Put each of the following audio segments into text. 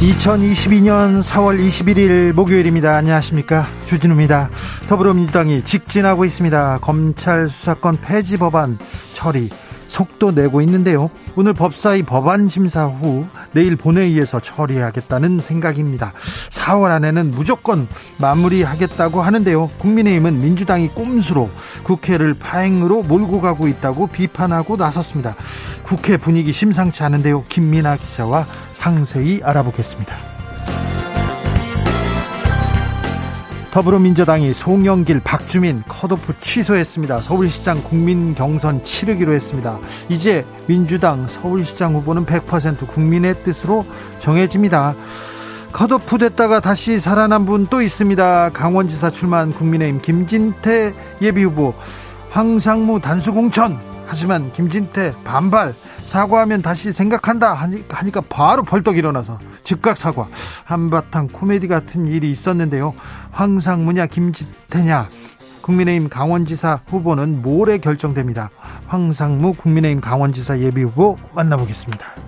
2022년 4월 21일 목요일입니다. 안녕하십니까. 주진우입니다. 더불어민주당이 직진하고 있습니다. 검찰 수사권 폐지 법안 처리 속도 내고 있는데요. 오늘 법사위 법안 심사 후 내일 본회의에서 처리하겠다는 생각입니다. 4월 안에는 무조건 마무리하겠다고 하는데요. 국민의힘은 민주당이 꼼수로 국회를 파행으로 몰고 가고 있다고 비판하고 나섰습니다. 국회 분위기 심상치 않은데요. 김민아 기자와 상세히 알아보겠습니다. 더불어민주당이 송영길, 박주민 컷오프 취소했습니다. 서울시장 국민 경선 치르기로 했습니다. 이제 민주당 서울시장 후보는 100% 국민의 뜻으로 정해집니다. 컷오프 됐다가 다시 살아난 분 또 있습니다. 강원지사 출마한 국민의힘 김진태 예비후보 황상무 단수공천 하지만 김진태 반발 사과하면 다시 생각한다 하니까 바로 벌떡 일어나서 즉각 사과. 한바탕 코미디 같은 일이 있었는데요. 황상무냐 김진태냐? 국민의힘 강원지사 후보는 모레 결정됩니다. 황상무 국민의힘 강원지사 예비후보 만나보겠습니다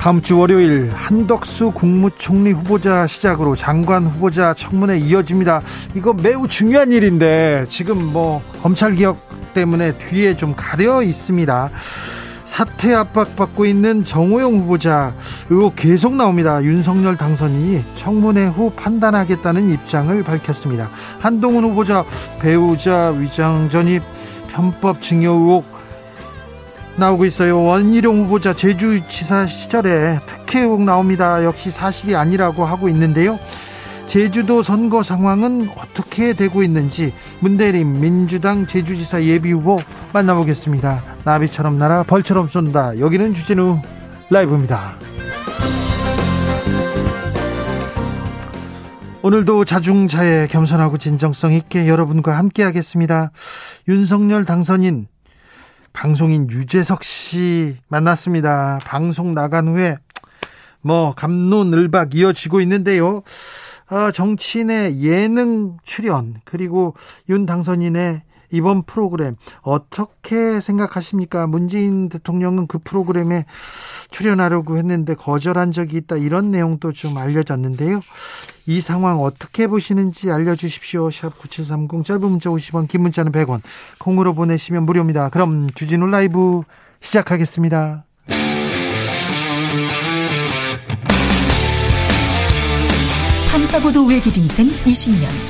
다음 주 월요일 한덕수 국무총리 후보자 시작으로 장관 후보자 청문회 이어집니다. 이거 매우 중요한 일인데 지금 뭐 검찰 개혁 때문에 뒤에 좀 가려 있습니다. 사퇴 압박 받고 있는 정호영 후보자 의혹 계속 나옵니다. 윤석열 당선인이 청문회 후 판단하겠다는 입장을 밝혔습니다. 한동훈 후보자 배우자 위장 전입 편법 증여 의혹 나오고 있어요. 원희룡 후보자 제주지사 시절에 특혜 의혹 나옵니다. 역시 사실이 아니라고 하고 있는데요. 제주도 선거 상황은 어떻게 되고 있는지 문대림 민주당 제주지사 예비후보 만나보겠습니다. 나비처럼 날아 벌처럼 쏜다. 여기는 주진우 라이브입니다. 오늘도 자중자애 겸손하고 진정성 있게 여러분과 함께 하겠습니다. 윤석열 당선인 방송인 유재석 씨 만났습니다. 방송 나간 후에 뭐 감론을박 이어지고 있는데요. 어, 정치인의 예능 출연 그리고 윤 당선인의 이번 프로그램 어떻게 생각하십니까? 문재인 대통령은 그 프로그램에 출연하려고 했는데 거절한 적이 있다 이런 내용도 좀 알려졌는데요. 이 상황 어떻게 보시는지 알려주십시오. 샵 9730 짧은 문자 50원 긴 문자는 100원 콩으로 보내시면 무료입니다. 그럼 주진우 라이브 시작하겠습니다. 탐사보도 외길 인생 20년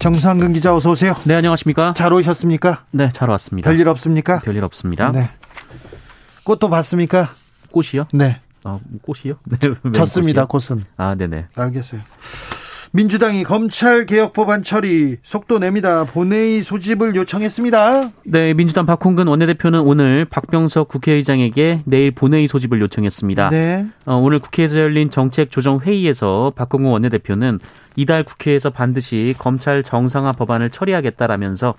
정상근 기자 어서 오세요. 네, 안녕하십니까? 잘 오셨습니까? 네, 잘 왔습니다. 별일 없습니까? 별일 없습니다. 네. 꽃도 봤습니까? 꽃이요? 네. 아, 꽃이요? 네. 졌습니다, 꽃은. 아, 네네. 알겠어요. 민주당이 검찰 개혁 법안 처리 속도 냅니다. 본회의 소집을 요청했습니다. 네, 민주당 박홍근 원내대표는 오늘 박병석 국회의장에게 내일 본회의 소집을 요청했습니다. 네. 어, 오늘 국회에서 열린 정책조정 회의에서 박홍근 원내대표는 이달 국회에서 반드시 검찰 정상화 법안을 처리하겠다라면서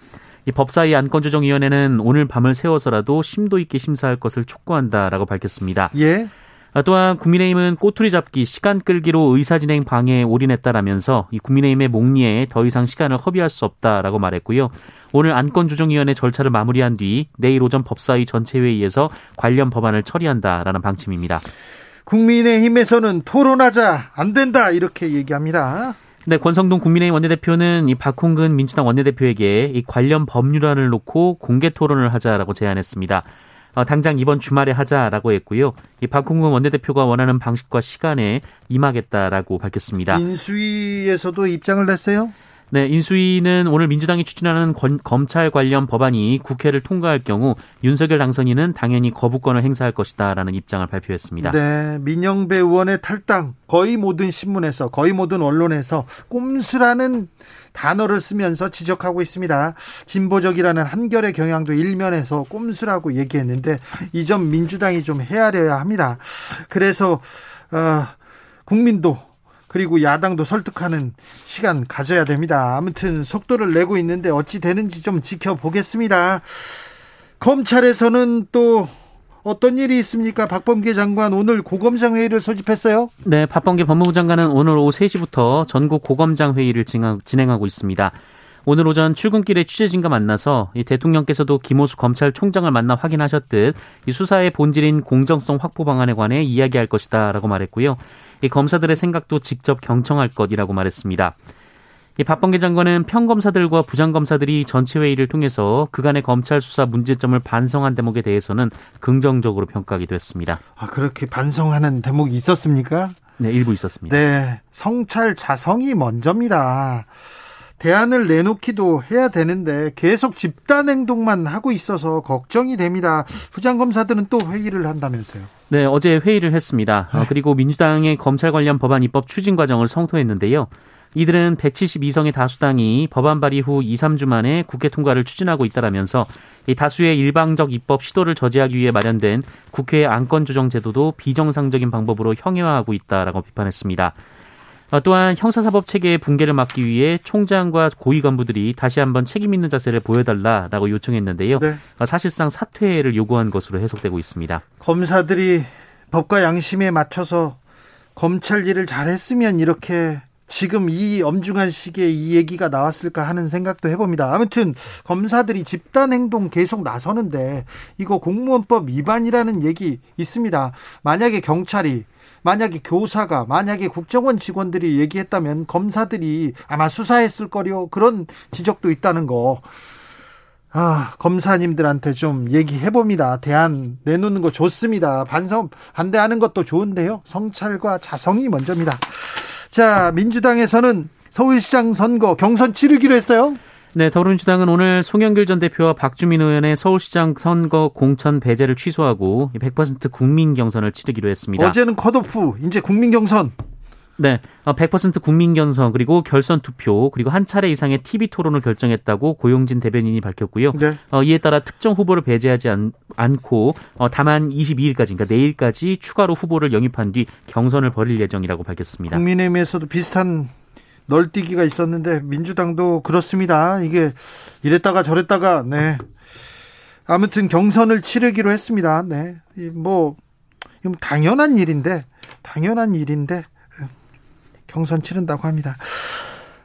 이 법사위 안건조정위원회는 오늘 밤을 새워서라도 심도 있게 심사할 것을 촉구한다라고 밝혔습니다. 예. 아, 또한 국민의힘은 꼬투리 잡기, 시간 끌기로 의사진행 방해에 올인했다라면서 이 국민의힘의 목리에 더 이상 시간을 허비할 수 없다라고 말했고요. 오늘 안건조정위원회 절차를 마무리한 뒤 내일 오전 법사위 전체 회의에서 관련 법안을 처리한다라는 방침입니다. 국민의힘에서는 토론하자 안 된다 이렇게 얘기합니다. 네, 권성동 국민의힘 원내대표는 이 박홍근 민주당 원내대표에게 이 관련 법률안을 놓고 공개 토론을 하자라고 제안했습니다. 어, 당장 이번 주말에 하자라고 했고요. 이 박홍근 원내대표가 원하는 방식과 시간에 임하겠다라고 밝혔습니다. 인수위에서도 입장을 냈어요? 네, 인수위는 오늘 민주당이 추진하는 권, 검찰 관련 법안이 국회를 통과할 경우 윤석열 당선인은 당연히 거부권을 행사할 것이다라는 입장을 발표했습니다. 네, 민영배 의원의 탈당 거의 모든 신문에서 거의 모든 언론에서 꼼수라는 단어를 쓰면서 지적하고 있습니다. 진보적이라는 한결의 경향도 일면에서 꼼수라고 얘기했는데 이 점 민주당이 좀 헤아려야 합니다. 그래서 어, 국민도 그리고 야당도 설득하는 시간 가져야 됩니다. 아무튼 속도를 내고 있는데 어찌 되는지 좀 지켜보겠습니다. 검찰에서는 또 어떤 일이 있습니까? 박범계 장관 오늘 고검장 회의를 소집했어요? 네, 박범계 법무부 장관은 오늘 오후 3시부터 전국 고검장 회의를 진행하고 있습니다. 오늘 오전 출근길에 취재진과 만나서 이 대통령께서도 김호수 검찰총장을 만나 확인하셨듯 이 수사의 본질인 공정성 확보 방안에 관해 이야기할 것이다라고 말했고요. 이 검사들의 생각도 직접 경청할 것이라고 말했습니다. 이 박범계 장관은 평검사들과 부장검사들이 전체 회의를 통해서 그간의 검찰 수사 문제점을 반성한 대목에 대해서는 긍정적으로 평가하기도 했습니다. 아 그렇게 반성하는 대목이 있었습니까? 네, 일부 있었습니다. 네, 성찰 자성이 먼저입니다. 대안을 내놓기도 해야 되는데 계속 집단 행동만 하고 있어서 걱정이 됩니다. 부장검사들은 또 회의를 한다면서요. 네, 어제 회의를 했습니다. 네. 그리고 민주당의 검찰 관련 법안 입법 추진 과정을 성토했는데요. 이들은 172성의 다수당이 법안 발의 후 2, 3주 만에 국회 통과를 추진하고 있다라면서 이 다수의 일방적 입법 시도를 저지하기 위해 마련된 국회 안건 조정 제도도 비정상적인 방법으로 형해화하고 있다라고 비판했습니다. 어, 또한 형사사법 체계의 붕괴를 막기 위해 총장과 고위 간부들이 다시 한번 책임 있는 자세를 보여달라라고 요청했는데요. 네. 어, 사실상 사퇴를 요구한 것으로 해석되고 있습니다. 검사들이 법과 양심에 맞춰서 검찰 일을 잘했으면 이렇게 지금 이 엄중한 시기에 이 얘기가 나왔을까 하는 생각도 해봅니다. 아무튼 검사들이 집단 행동 계속 나서는데 이거 공무원법 위반이라는 얘기 있습니다. 만약에 경찰이 만약에 교사가 만약에 국정원 직원들이 얘기했다면 검사들이 아마 수사했을 거요 그런 지적도 있다는 거. 아, 검사님들한테 좀 얘기해 봅니다. 대안 내놓는 거 좋습니다. 반성 반대하는 것도 좋은데요. 성찰과 자성이 먼저입니다. 자, 민주당에서는 서울시장 선거 경선 치르기로 했어요. 네, 더불어민주당은 오늘 송영길 전 대표와 박주민 의원의 서울시장 선거 공천 배제를 취소하고 100% 국민 경선을 치르기로 했습니다. 어제는 컷오프, 이제 국민 경선. 네, 100% 어, 국민 경선 그리고 결선 투표 그리고 한 차례 이상의 TV 토론을 결정했다고 고용진 대변인이 밝혔고요. 네. 어, 이에 따라 특정 후보를 배제하지 않, 고 어, 다만 22일까지 그러니까 내일까지 추가로 후보를 영입한 뒤 경선을 벌일 예정이라고 밝혔습니다. 국민의힘에서도 비슷한 널뛰기가 있었는데 민주당도 그렇습니다. 이게 이랬다가 저랬다가 네. 아무튼 경선을 치르기로 했습니다. 네. 뭐 당연한 일인데 당연한 일인데 경선 치른다고 합니다.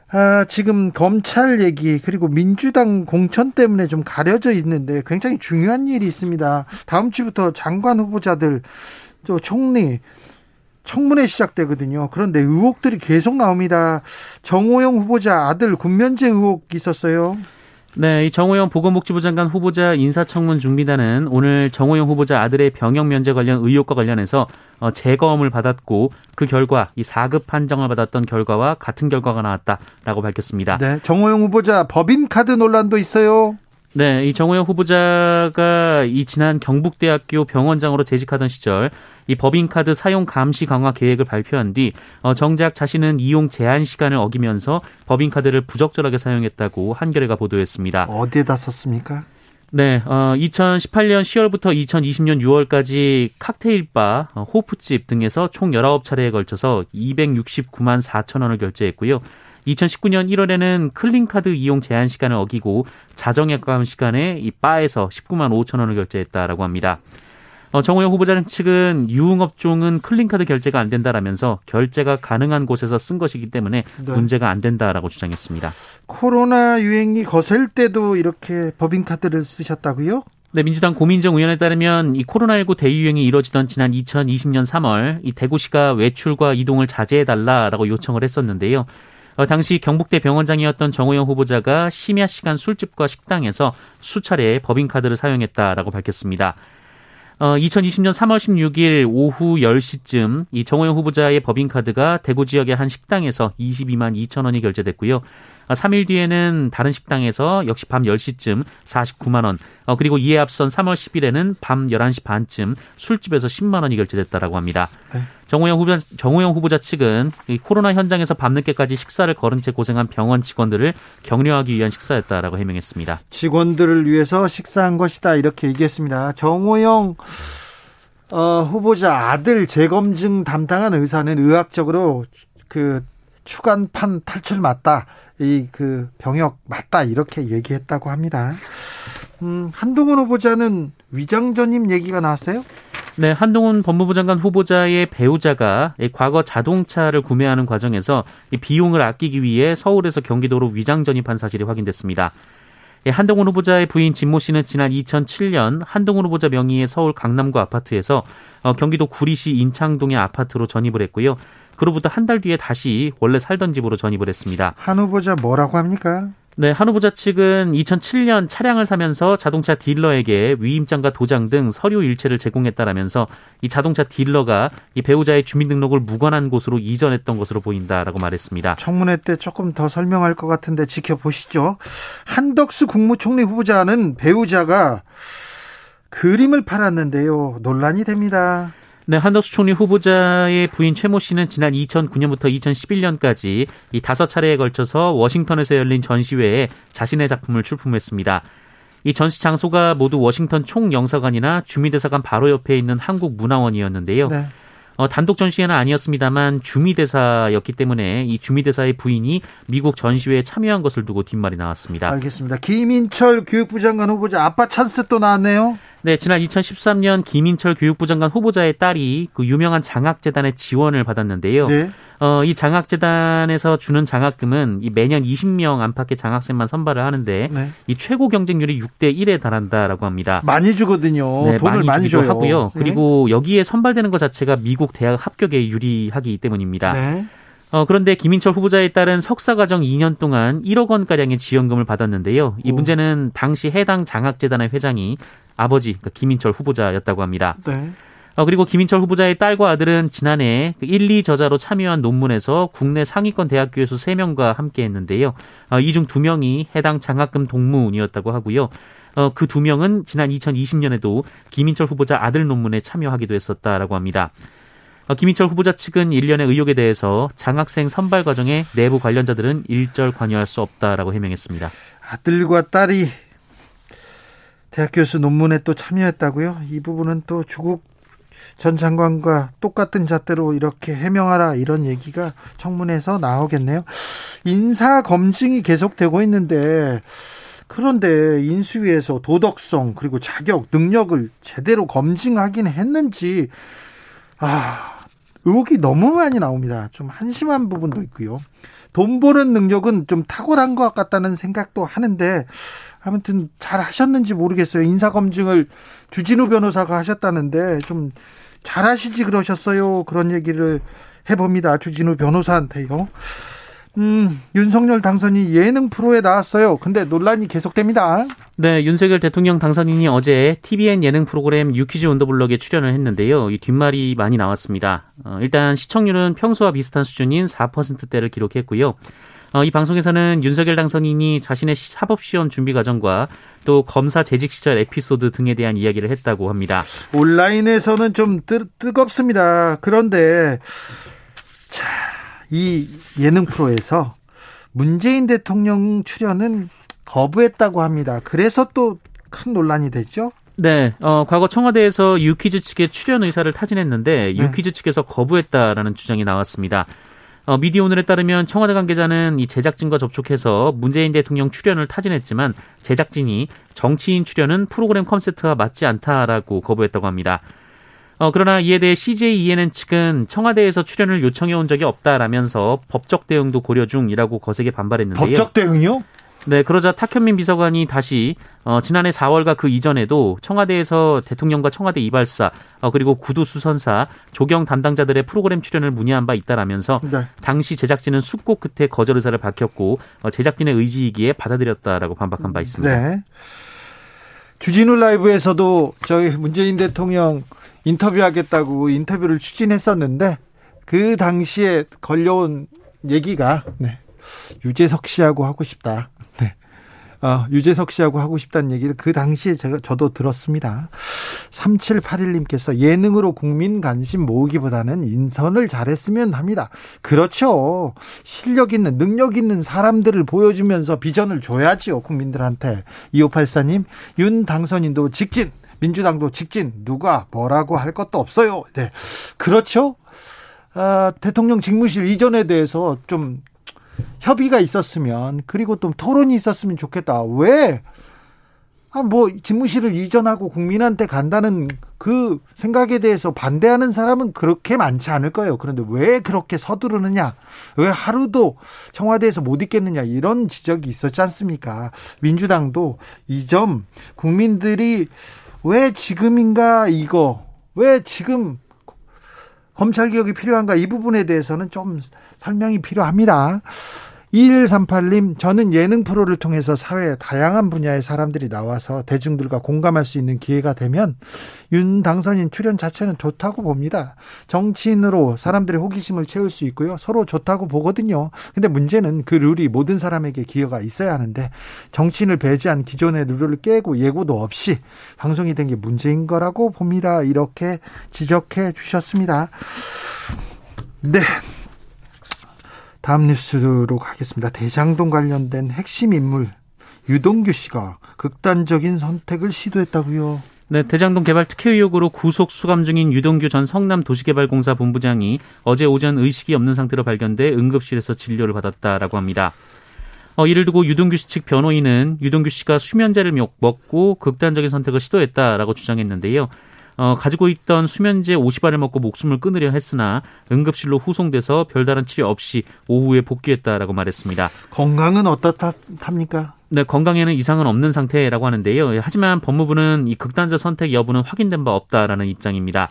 아, 지금 검찰 얘기 그리고 민주당 공천 때문에 좀 가려져 있는데 굉장히 중요한 일이 있습니다. 다음 주부터 장관 후보자들 또 총리 청문회 시작되거든요. 그런데 의혹들이 계속 나옵니다. 정호영 후보자 아들 군면제 의혹 있었어요. 네, 이 정호영 보건복지부 장관 후보자 인사청문 준비단은 오늘 정호영 후보자 아들의 병역 면제 관련 의혹과 관련해서 어, 재검을 받았고 그 결과 이 4급 판정을 받았던 결과와 같은 결과가 나왔다라고 밝혔습니다. 네, 정호영 후보자 법인 카드 논란도 있어요. 네, 이 정호영 후보자가 이 지난 경북대학교 병원장으로 재직하던 시절 이 법인카드 사용 감시 강화 계획을 발표한 뒤 어, 정작 자신은 이용 제한 시간을 어기면서 법인카드를 부적절하게 사용했다고 한겨레가 보도했습니다. 어디에다 썼습니까? 네, 어, 2018년 10월부터 2020년 6월까지 칵테일바, 어, 호프집 등에서 총 19차례에 걸쳐서 269만 4천 원을 결제했고요. 2019년 1월에는 클린카드 이용 제한 시간을 어기고 자정에 가까운 시간에 이 바에서 19만 5천 원을 결제했다라고 합니다. 어, 정호영 후보자 측은 유흥업종은 클린카드 결제가 안 된다라면서 결제가 가능한 곳에서 쓴 것이기 때문에 네. 문제가 안 된다라고 주장했습니다. 코로나 유행이 거셀 때도 이렇게 법인카드를 쓰셨다고요? 네, 민주당 고민정 의원에 따르면 이 코로나19 대유행이 이뤄지던 지난 2020년 3월 이 대구시가 외출과 이동을 자제해달라라고 요청을 했었는데요. 어, 당시 경북대 병원장이었던 정호영 후보자가 심야 시간 술집과 식당에서 수차례 법인카드를 사용했다라고 밝혔습니다. 어, 2020년 3월 16일 오후 10시쯤 이 정호영 후보자의 법인카드가 대구 지역의 한 식당에서 22만 2천 원이 결제됐고요. 3일 아, 뒤에는 다른 식당에서 역시 밤 10시쯤 49만 원, 어, 그리고 이에 앞선 3월 10일에는 밤 11시 반쯤 술집에서 10만 원이 결제됐다라고 합니다. 네. 정호영 후보자, 정호영 후보자 측은 코로나 현장에서 밤늦게까지 식사를 거른 채 고생한 병원 직원들을 격려하기 위한 식사였다라고 해명했습니다. 직원들을 위해서 식사한 것이다 이렇게 얘기했습니다. 정호영 어, 후보자 아들 재검증 담당한 의사는 의학적으로 그 추간판 탈출 맞다. 이 그 병역 맞다 이렇게 얘기했다고 합니다. 음, 한동훈 후보자는 위장 전임 얘기가 나왔어요? 네, 한동훈 법무부 장관 후보자의 배우자가 과거 자동차를 구매하는 과정에서 비용을 아끼기 위해 서울에서 경기도로 위장 전입한 사실이 확인됐습니다. 한동훈 후보자의 부인 진모 씨는 지난 2007년 한동훈 후보자 명의의 서울 강남구 아파트에서 어, 경기도 구리시 인창동의 아파트로 전입을 했고요. 그로부터 한 달 뒤에 다시 원래 살던 집으로 전입을 했습니다. 한 후보자 뭐라고 합니까? 네, 한 후보자 측은 2007년 차량을 사면서 자동차 딜러에게 위임장과 도장 등 서류 일체를 제공했다라면서 이 자동차 딜러가 이 배우자의 주민등록을 무관한 곳으로 이전했던 것으로 보인다라고 말했습니다. 청문회 때 조금 더 설명할 것 같은데 지켜보시죠. 한덕수 국무총리 후보자는 배우자가 그림을 팔았는데요. 논란이 됩니다. 네, 한덕수 총리 후보자의 부인 최모 씨는 지난 2009년부터 2011년까지 이 다섯 차례에 걸쳐서 워싱턴에서 열린 전시회에 자신의 작품을 출품했습니다. 이 전시 장소가 모두 워싱턴 총영사관이나 주미대사관 바로 옆에 있는 한국문화원이었는데요. 네. 어, 단독 전시회는 아니었습니다만 주미대사였기 때문에 이 주미대사의 부인이 미국 전시회에 참여한 것을 두고 뒷말이 나왔습니다. 알겠습니다. 김인철 교육부 장관 후보자 아빠 찬스 또 나왔네요. 네, 지난 2013년 김인철 교육부 장관 후보자의 딸이 그 유명한 장학재단의 지원을 받았는데요. 네. 어, 이 장학재단에서 주는 장학금은 이 매년 20명 안팎의 장학생만 선발을 하는데 네. 이 최고 경쟁률이 6대 1에 달한다라고 합니다. 많이 주거든요. 네, 돈을 많이, 많이 줘요. 하고요. 네. 그리고 여기에 선발되는 것 자체가 미국 대학 합격에 유리하기 때문입니다. 네. 어, 그런데 김인철 후보자에 따른 석사과정 2년 동안 1억 원가량의 지원금을 받았는데요. 이 문제는 당시 해당 장학재단의 회장이 아버지 그러니까 김인철 후보자였다고 합니다. 네. 어, 그리고 김인철 후보자의 딸과 아들은 지난해 1, 그2 저자로 참여한 논문에서 국내 상위권 대학 교수 3명과 함께 했는데요. 어, 이중 2명이 해당 장학금 동문이었다고 하고요. 어, 그 2명은 지난 2020년에도 김인철 후보자 아들 논문에 참여하기도 했었다라고 합니다. 어, 김인철 후보자 측은 일련의 의혹에 대해서 장학생 선발 과정에 내부 관련자들은 일절 관여할 수 없다라고 해명했습니다. 아들과 딸이 대학 교수 논문에 또 참여했다고요? 이 부분은 또 조국 전 장관과 똑같은 잣대로 이렇게 해명하라 이런 얘기가 청문회에서 나오겠네요. 인사 검증이 계속되고 있는데 그런데 인수위에서 도덕성 그리고 자격 능력을 제대로 검증하긴 했는지 아 의혹이 너무 많이 나옵니다. 좀 한심한 부분도 있고요. 돈 버는 능력은 좀 탁월한 것 같다는 생각도 하는데 아무튼 잘 하셨는지 모르겠어요. 인사 검증을 주진우 변호사가 하셨다는데 좀 잘하시지 그러셨어요. 그런 얘기를 해봅니다. 주진우 변호사한테요. 음, 윤석열 당선이 예능 프로에 나왔어요. 근데 논란이 계속됩니다. 네, 윤석열 대통령 당선인이 어제 TVN 예능 프로그램 유퀴즈 온더블럭에 출연을 했는데요. 이 뒷말이 많이 나왔습니다. 어, 일단 시청률은 평소와 비슷한 수준인 4%대를 기록했고요. 어, 이 방송에서는 윤석열 당선인이 자신의 사법시험 준비 과정과 또 검사 재직 시절 에피소드 등에 대한 이야기를 했다고 합니다. 온라인에서는 좀 뜨, 뜨겁습니다. 그런데 자, 이 예능 프로에서 문재인 대통령 출연은 거부했다고 합니다. 그래서 또 큰 논란이 됐죠? 네, 어, 과거 청와대에서 유퀴즈 측의 출연 의사를 타진했는데 네. 유퀴즈 측에서 거부했다라는 주장이 나왔습니다. 어, 미디어 오늘에 따르면 청와대 관계자는 이 제작진과 접촉해서 문재인 대통령 출연을 타진했지만 제작진이 정치인 출연은 프로그램 컨셉트와 맞지 않다라고 거부했다고 합니다. 어, 그러나 이에 대해 CJ ENN 측은 청와대에서 출연을 요청해 온 적이 없다라면서 법적 대응도 고려 중이라고 거세게 반발했는데요. 법적 대응이요? 네, 그러자 탁현민 비서관이 다시 어, 지난해 4월과 그 이전에도 청와대에서 대통령과 청와대 이발사 어, 그리고 구두 수선사 조경 담당자들의 프로그램 출연을 문의한 바 있다라면서 네. 당시 제작진은 숙고 끝에 거절 의사를 밝혔고 어, 제작진의 의지이기에 받아들였다라고 반박한 바 있습니다. 네. 주진우 라이브에서도 저희 문재인 대통령 인터뷰하겠다고 인터뷰를 추진했었는데 그 당시에 걸려온 얘기가 네. 유재석 씨하고 하고 싶다. 네. 어, 유재석 씨하고 하고 싶다는 얘기를 그 당시에 제가 저도 들었습니다. 3781님께서 예능으로 국민 관심 모으기보다는 인선을 잘했으면 합니다. 그렇죠. 실력 있는 능력 있는 사람들을 보여주면서 비전을 줘야지요. 국민들한테. 2584님 윤 당선인도 직진 민주당도 직진 누가 뭐라고 할 것도 없어요. 네. 그렇죠. 아, 대통령 직무실 이전에 대해서 좀 협의가 있었으면 그리고 또 토론이 있었으면 좋겠다. 왜? 아, 뭐, 집무실을 이전하고 국민한테 간다는 그 생각에 대해서 반대하는 사람은 그렇게 많지 않을 거예요. 그런데 왜 그렇게 서두르느냐? 왜 하루도 청와대에서 못 있겠느냐? 이런 지적이 있었지 않습니까? 민주당도 이 점 국민들이 왜 지금인가 이거, 왜 지금 검찰 개혁이 필요한가 이 부분에 대해서는 좀 설명이 필요합니다. 2138님, 저는 예능 프로를 통해서 사회 다양한 분야의 사람들이 나와서 대중들과 공감할 수 있는 기회가 되면 윤 당선인 출연 자체는 좋다고 봅니다. 정치인으로 사람들의 호기심을 채울 수 있고요. 서로 좋다고 보거든요. 근데 문제는 그 룰이 모든 사람에게 기회가 있어야 하는데 정치인을 배제한 기존의 룰을 깨고 예고도 없이 방송이 된 게 문제인 거라고 봅니다. 이렇게 지적해 주셨습니다. 네. 다음 뉴스로 가겠습니다. 대장동 관련된 핵심 인물 유동규 씨가 극단적인 선택을 시도했다고요. 네, 대장동 개발 특혜 의혹으로 구속 수감 중인 유동규 전 성남 도시개발공사 본부장이 어제 오전 의식이 없는 상태로 발견돼 응급실에서 진료를 받았다라고 합니다. 어, 이를 두고 유동규 씨 측 변호인은 유동규 씨가 수면제를 먹고 극단적인 선택을 시도했다라고 주장했는데요. 어, 가지고 있던 수면제 50알을 먹고 목숨을 끊으려 했으나 응급실로 후송돼서 별다른 치료 없이 오후에 복귀했다라고 말했습니다. 건강은 어떻답니까? 네, 건강에는 이상은 없는 상태라고 하는데요. 하지만 법무부는 이 극단적 선택 여부는 확인된 바 없다라는 입장입니다.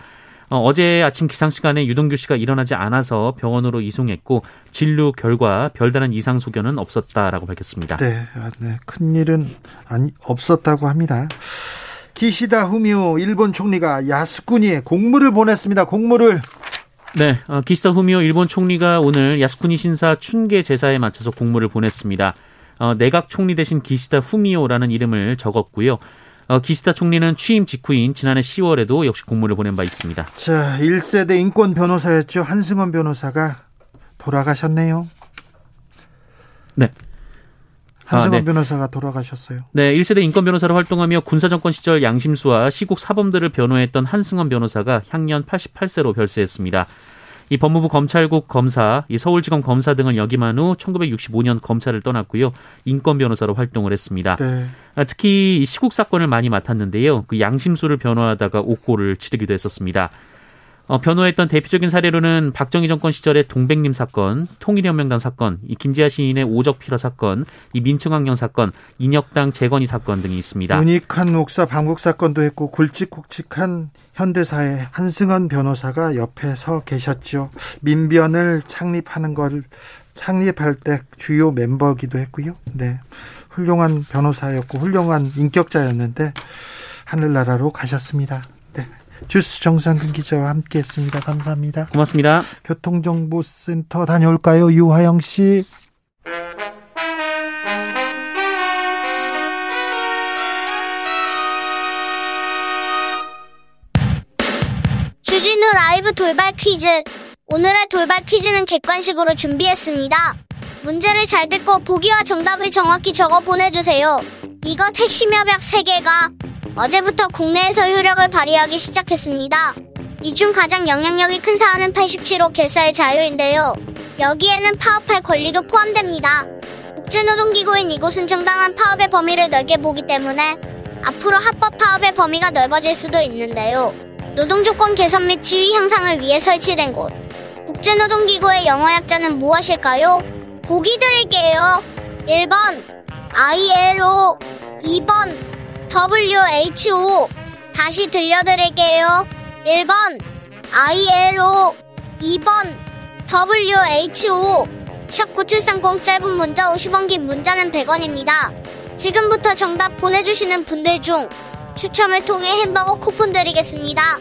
어, 제 아침 기상 시간에 유동규 씨가 일어나지 않아서 병원으로 이송했고 진료 결과 별다른 이상 소견은 없었다라고 밝혔습니다. 네, 아, 네큰 일은 아니 없었다고 합니다. 기시다 후미오 일본 총리가 야스쿠니에 공물을 보냈습니다. 공물을 네, 어, 기시다 후미오 일본 총리가 오늘 야스쿠니 신사 춘계 제사에 맞춰서 공물을 보냈습니다. 어, 내각 총리 대신 기시다 후미오라는 이름을 적었고요. 어, 기시다 총리는 취임 직후인 지난해 10월에도 역시 공물을 보낸 바 있습니다. 자, 1세대 인권 변호사였죠. 한승원 변호사가 돌아가셨네요. 네. 한승원 아, 네. 변호사가 돌아가셨어요. 네, 1세대 인권 변호사로 활동하며 군사 정권 시절 양심수와 시국 사범들을 변호했던 한승원 변호사가 향년 88세로 별세했습니다. 이 법무부 검찰국 검사, 이 서울지검 검사 등을 역임한 후 1965년 검찰을 떠났고요. 인권 변호사로 활동을 했습니다. 네. 아, 특히 시국 사건을 많이 맡았는데요. 그 양심수를 변호하다가 옥고를 치르기도 했었습니다. 어, 변호했던 대표적인 사례로는 박정희 정권 시절의 동백림 사건, 통일혁명당 사건, 이 김지아 시인의 오적 피라 사건, 이 민청환경 사건, 인혁당 재건이 사건 등이 있습니다. 문익한 목사 방북 사건도 했고 굵직굵직한 현대사의 한승원 변호사가 옆에 서 계셨죠. 민변을 창립하는 걸 창립할 때 주요 멤버기도 했고요. 네. 훌륭한 변호사였고 훌륭한 인격자였는데 하늘나라로 가셨습니다. 주스 정상근 기자와 함께했습니다. 감사합니다. 고맙습니다. 교통정보센터 다녀올까요, 유화영 씨? 주진우 라이브 돌발 퀴즈. 오늘의 돌발 퀴즈는 객관식으로 준비했습니다. 문제를 잘 듣고 보기와 정답을 정확히 적어 보내주세요. 이거 택시협약 3개가 어제부터 국내에서 효력을 발휘하기 시작했습니다. 이 중 가장 영향력이 큰 사안은 87호 개사의 자유인데요. 여기에는 파업할 권리도 포함됩니다. 국제노동기구인 이곳은 정당한 파업의 범위를 넓게 보기 때문에 앞으로 합법 파업의 범위가 넓어질 수도 있는데요. 노동조건 개선 및 지위 향상을 위해 설치된 곳. 국제노동기구의 영어 약자는 무엇일까요? 보기 드릴게요. 1번 ILO 2번 WHO 다시 들려드릴게요. 1번 ILO 2번 WHO 샵 9730 짧은 문자 50원 긴 문자는 100원입니다. 지금부터 정답 보내주시는 분들 중 추첨을 통해 햄버거 쿠폰 드리겠습니다.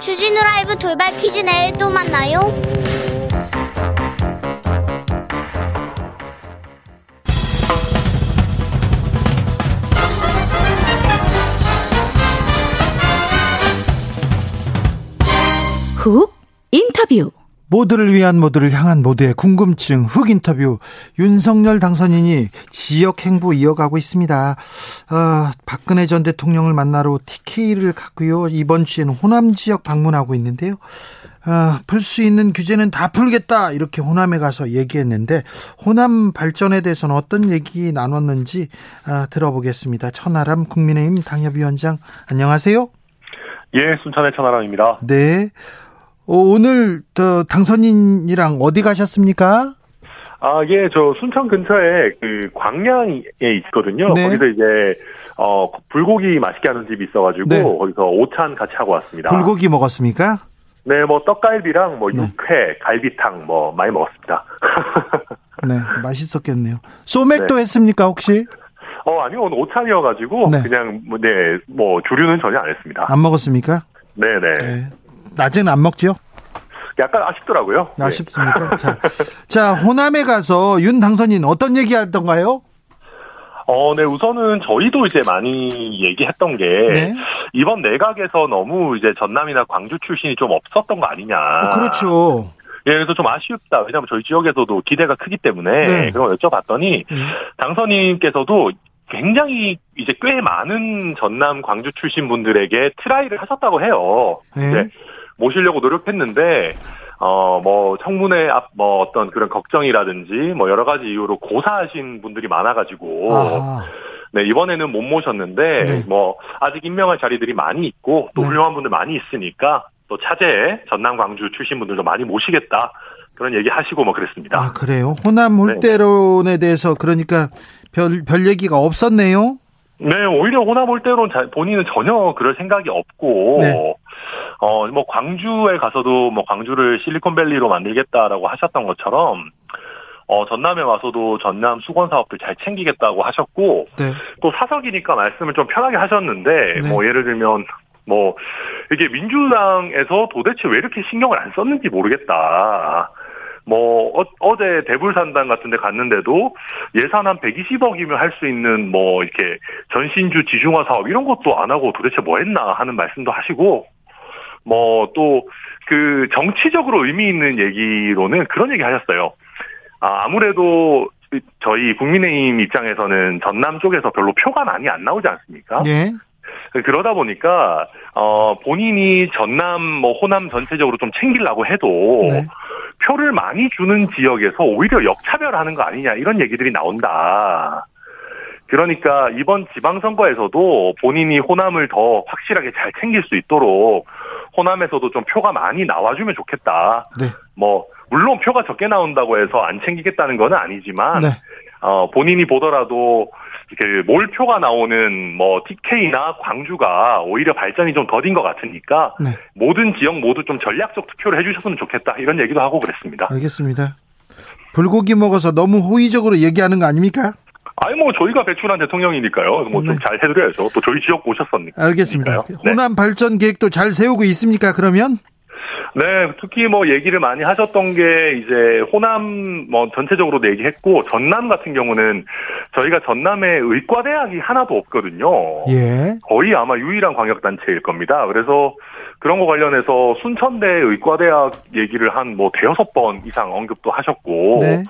주진우 라이브 돌발 퀴즈 내일 또 만나요. 훅 인터뷰 모두를 위한 모두를 향한 모두의 궁금증 흑 인터뷰 윤석열 당선인이 지역 행보 이어가고 있습니다. 어, 박근혜 전 대통령을 만나러 TK를 갔고요. 이번 주에는 호남 지역 방문하고 있는데요. 어, 풀수 있는 규제는 다 풀겠다 이렇게 호남에 가서 얘기했는데 호남 발전에 대해서는 어떤 얘기 나눴는지 어, 들어보겠습니다. 천하람 국민의힘 당협위원장 안녕하세요. 예, 순천의 천하람입니다. 네. 어, 오늘 저 당선인이랑 어디 가셨습니까? 아, 예, 저 순천 근처에 그 광양에 있거든요. 네. 거기서 이제 어 불고기 맛있게 하는 집이 있어가지고 네. 거기서 오찬 같이 하고 왔습니다. 불고기 먹었습니까? 네, 뭐 떡갈비랑 뭐 네. 육회, 갈비탕 뭐 많이 먹었습니다. 네, 맛있었겠네요. 소맥도 네. 했습니까 혹시? 어, 아니요, 오늘 오찬이어가지고 네. 그냥 뭐, 네, 뭐 주류는 전혀 안 했습니다. 안 먹었습니까? 네, 네. 네. 낮에는 안 먹죠? 약간 아쉽더라고요. 네. 아쉽습니까? 자, 자 호남에 가서 윤 당선인 어떤 얘기 하던가요? 어, 네, 우선은 저희도 이제 많이 얘기했던 게 네. 이번 내각에서 너무 이제 전남이나 광주 출신이 좀 없었던 거 아니냐. 어, 그렇죠. 예, 그래서 좀 아쉽다. 왜냐하면 저희 지역에서도 기대가 크기 때문에 네. 그런 걸 여쭤봤더니 음. 당선인께서도 굉장히 이제 꽤 많은 전남 광주 출신 분들에게 try를 하셨다고 해요. 네. 모시려고 노력했는데 어 뭐 청문회 앞 뭐 어떤 그런 걱정이라든지 뭐 여러 가지 이유로 고사하신 분들이 많아가지고 아, 네 이번에는 못 모셨는데 네. 뭐 아직 임명할 자리들이 많이 있고 또 네. 훌륭한 분들 많이 있으니까 또 차제에 전남 광주 출신 분들도 많이 모시겠다 그런 얘기 하시고 뭐 그랬습니다. 아 그래요? 호남 홀대론에 대해서 그러니까 별, 별 얘기가 없었네요. 네, 오히려 호남 자- 본인은 전혀 그럴 생각이 없고, 네. 어, 뭐, 광주에 가서도 뭐, 광주를 실리콘밸리로 만들겠다라고 하셨던 것처럼, 어, 전남에 와서도 전남 수건 사업들 잘 챙기겠다고 하셨고, 네. 또 사석이니까 말씀을 좀 편하게 하셨는데, 네. 뭐, 예를 들면, 뭐, 이게 민주당에서 도대체 왜 이렇게 신경을 안 썼는지 모르겠다. 뭐, 어, 제 대불산당 같은 데 갔는데도 예산 한 120억이면 할 수 있는 뭐, 이렇게 전신주 지중화 사업 이런 것도 안 하고 도대체 뭐 했나 하는 말씀도 하시고, 뭐, 또, 그, 정치적으로 의미 있는 얘기로는 그런 얘기 하셨어요. 아, 아무래도 저희 국민의힘 입장에서는 전남 쪽에서 별로 표가 많이 안 나오지 않습니까? 예. 그러다 보니까 어 본인이 전남 뭐 호남 전체적으로 좀 챙기려고 해도 네. 표를 많이 주는 지역에서 오히려 역차별하는 거 아니냐 이런 얘기들이 나온다. 그러니까 이번 지방선거에서도 본인이 호남을 더 확실하게 잘 챙길 수 있도록 호남에서도 좀 표가 많이 나와주면 좋겠다. 네. 뭐 물론 표가 적게 나온다고 해서 안 챙기겠다는 건 아니지만 네. 어, 본인이 보더라도 이렇게 몰표가 나오는 뭐 TK나 광주가 오히려 발전이 좀 더딘 것 같으니까 네. 모든 지역 모두 좀 전략적 투표를 해주셨으면 좋겠다 이런 얘기도 하고 그랬습니다. 알겠습니다. 불고기 먹어서 너무 호의적으로 얘기하는 거 아닙니까? 아니 뭐 저희가 배출한 대통령이니까요. 뭐좀 네. 잘 해드려야죠. 또 저희 지역 오셨었니까. 알겠습니다. 네. 호남 발전 계획도 잘 세우고 있습니까? 그러면 네, 특히 뭐 얘기를 많이 하셨던 게 이제 호남 뭐 전체적으로도 얘기했고 전남 같은 경우는 저희가 전남에 의과 대학이 하나도 없거든요. 예. 거의 아마 유일한 광역 단체일 겁니다. 그래서 그런 거 관련해서 순천대 의과 대학 얘기를 한 뭐 대여섯 번 이상 언급도 하셨고, 네.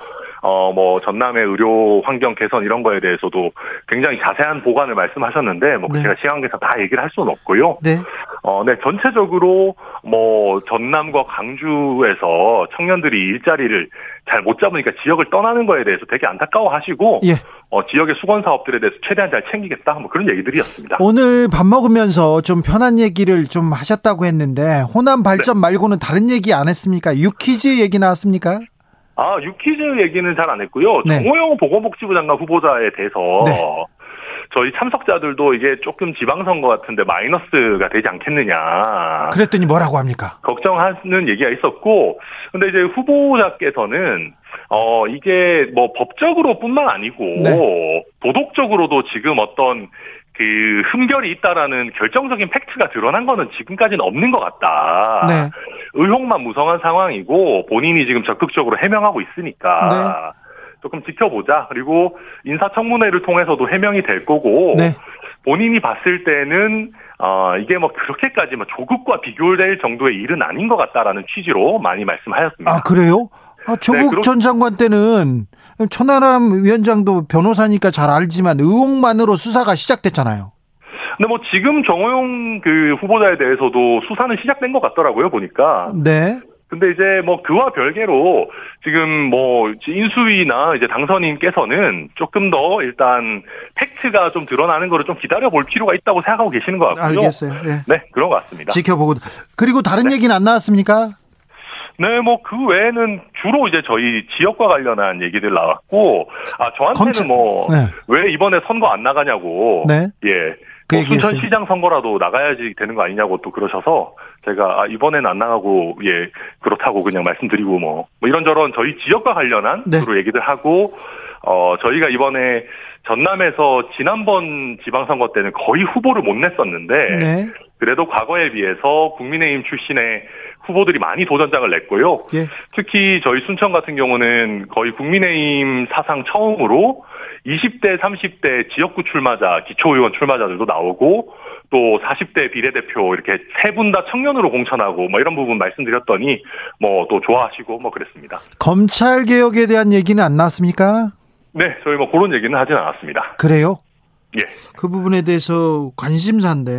어, 뭐, 전남의 의료 환경 개선 이런 거에 대해서도 굉장히 자세한 보관을 말씀하셨는데, 뭐, 네. 제가 시간 계산 다 얘기를 할 수는 없고요. 네. 어, 네, 전체적으로 뭐, 전남과 광주에서 청년들이 일자리를 잘 못 잡으니까 지역을 떠나는 거에 대해서 되게 안타까워 하시고, 예. 어, 지역의 수건 사업들에 대해서 최대한 잘 챙기겠다, 뭐 그런 얘기들이었습니다. 오늘 밥 먹으면서 좀 편한 얘기를 좀 하셨다고 했는데 호남 발전 네. 말고는 다른 얘기 안 했습니까? 유퀴즈 얘기 나왔습니까? 아, 유퀴즈 얘기는 잘 안 했고요. 네. 정호영 보건복지부 장관 후보자에 대해서 네. 저희 참석자들도 이게 조금 지방선거 같은데 마이너스가 되지 않겠느냐. 그랬더니 뭐라고 합니까? 걱정하는 얘기가 있었고, 근데 이제 후보자께서는, 어, 이게 뭐 법적으로뿐만 아니고, 네. 도덕적으로도 지금 어떤 그 흠결이 있다라는 결정적인 팩트가 드러난 거는 지금까지는 없는 것 같다. 네. 의혹만 무성한 상황이고, 본인이 지금 적극적으로 해명하고 네. 있으니까, 조금 지켜보자. 그리고 인사청문회를 통해서도 해명이 될 거고, 네. 본인이 봤을 때는 어, 이게 뭐 그렇게까지 뭐 조국과 비교될 정도의 일은 아닌 것 같다라는 취지로 많이 말씀하셨습니다. 아, 그래요? 아, 조국 네, 그렇- 전 장관 때는 천하람 위원장도 변호사니까 잘 알지만 의혹만으로 수사가 시작됐잖아요. 근데 뭐 지금 정호영 그 후보자에 대해서도 수사는 시작된 것 같더라고요 보니까. 네. 근데 이제 뭐 그와 별개로 지금 뭐 인수위나 이제 당선인께서는 조금 더 일단 팩트가 좀 드러나는 거를 좀 기다려 볼 필요가 있다고 생각하고 계시는 것 같고요. 알겠어요. 예. 네, 그런 것 같습니다. 지켜보고. 그리고 다른 얘기는 안 나왔습니까? 네, 뭐 그 외에는 주로 이제 저희 지역과 관련한 얘기들 나왔고, 아 저한테는 검찰- 뭐왜 네. 이번에 선거 안 나가냐고, 네. 예, 그 뭐 얘기했어요. 순천시장 선거라도 나가야지 되는 거 아니냐고 또 그러셔서 제가 아, 이번에는 안 나가고 예 그렇다고 그냥 말씀드리고 뭐, 뭐 이런저런 저희 지역과 관련한 네. 주로 얘기들 하고, 어 저희가 이번에 전남에서 지난번 지방선거 때는 거의 후보를 못 냈었는데. 네. 그래도 과거에 비해서 국민의힘 출신의 후보들이 많이 도전장을 냈고요. 예. 특히 저희 순천 같은 경우는 거의 국민의힘 사상 처음으로 20대, 30대 지역구 출마자, 기초의원 출마자들도 나오고 또 40대 비례대표 이렇게 세 분 다 청년으로 공천하고 뭐 이런 부분 말씀드렸더니 뭐 또 좋아하시고 뭐 그랬습니다. 검찰 개혁에 대한 얘기는 안 나왔습니까? 네, 저희 뭐 그런 얘기는 하진 않았습니다. 그래요? 예. 그 부분에 대해서 관심사인데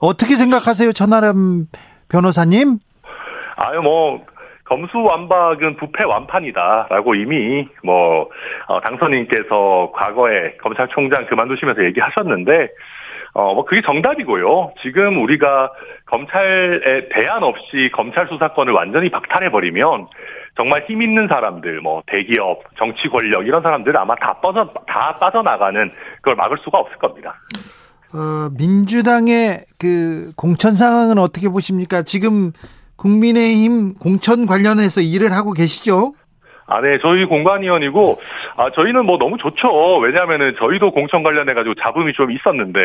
어떻게 생각하세요, 천하람 변호사님? 아유 뭐 검수 완박은 부패 완판이다라고 이미 뭐 어, 당선인께서 과거에 검찰총장 그만두시면서 얘기하셨는데 어 뭐 그게 정답이고요. 지금 우리가 검찰에 대안 없이 검찰 수사권을 완전히 박탈해 버리면 정말 힘 있는 사람들, 뭐 대기업, 정치 권력 이런 사람들 아마 다 빠져 다 빠져나가는 그걸 막을 수가 없을 겁니다. 어, 민주당의 그 공천 상황은 어떻게 보십니까? 지금 국민의힘 공천 관련해서 일을 하고 계시죠? 아, 네, 저희 공관위원이고, 아, 저희는 뭐 너무 좋죠. 왜냐면은 저희도 공천 관련해가지고 잡음이 좀 있었는데,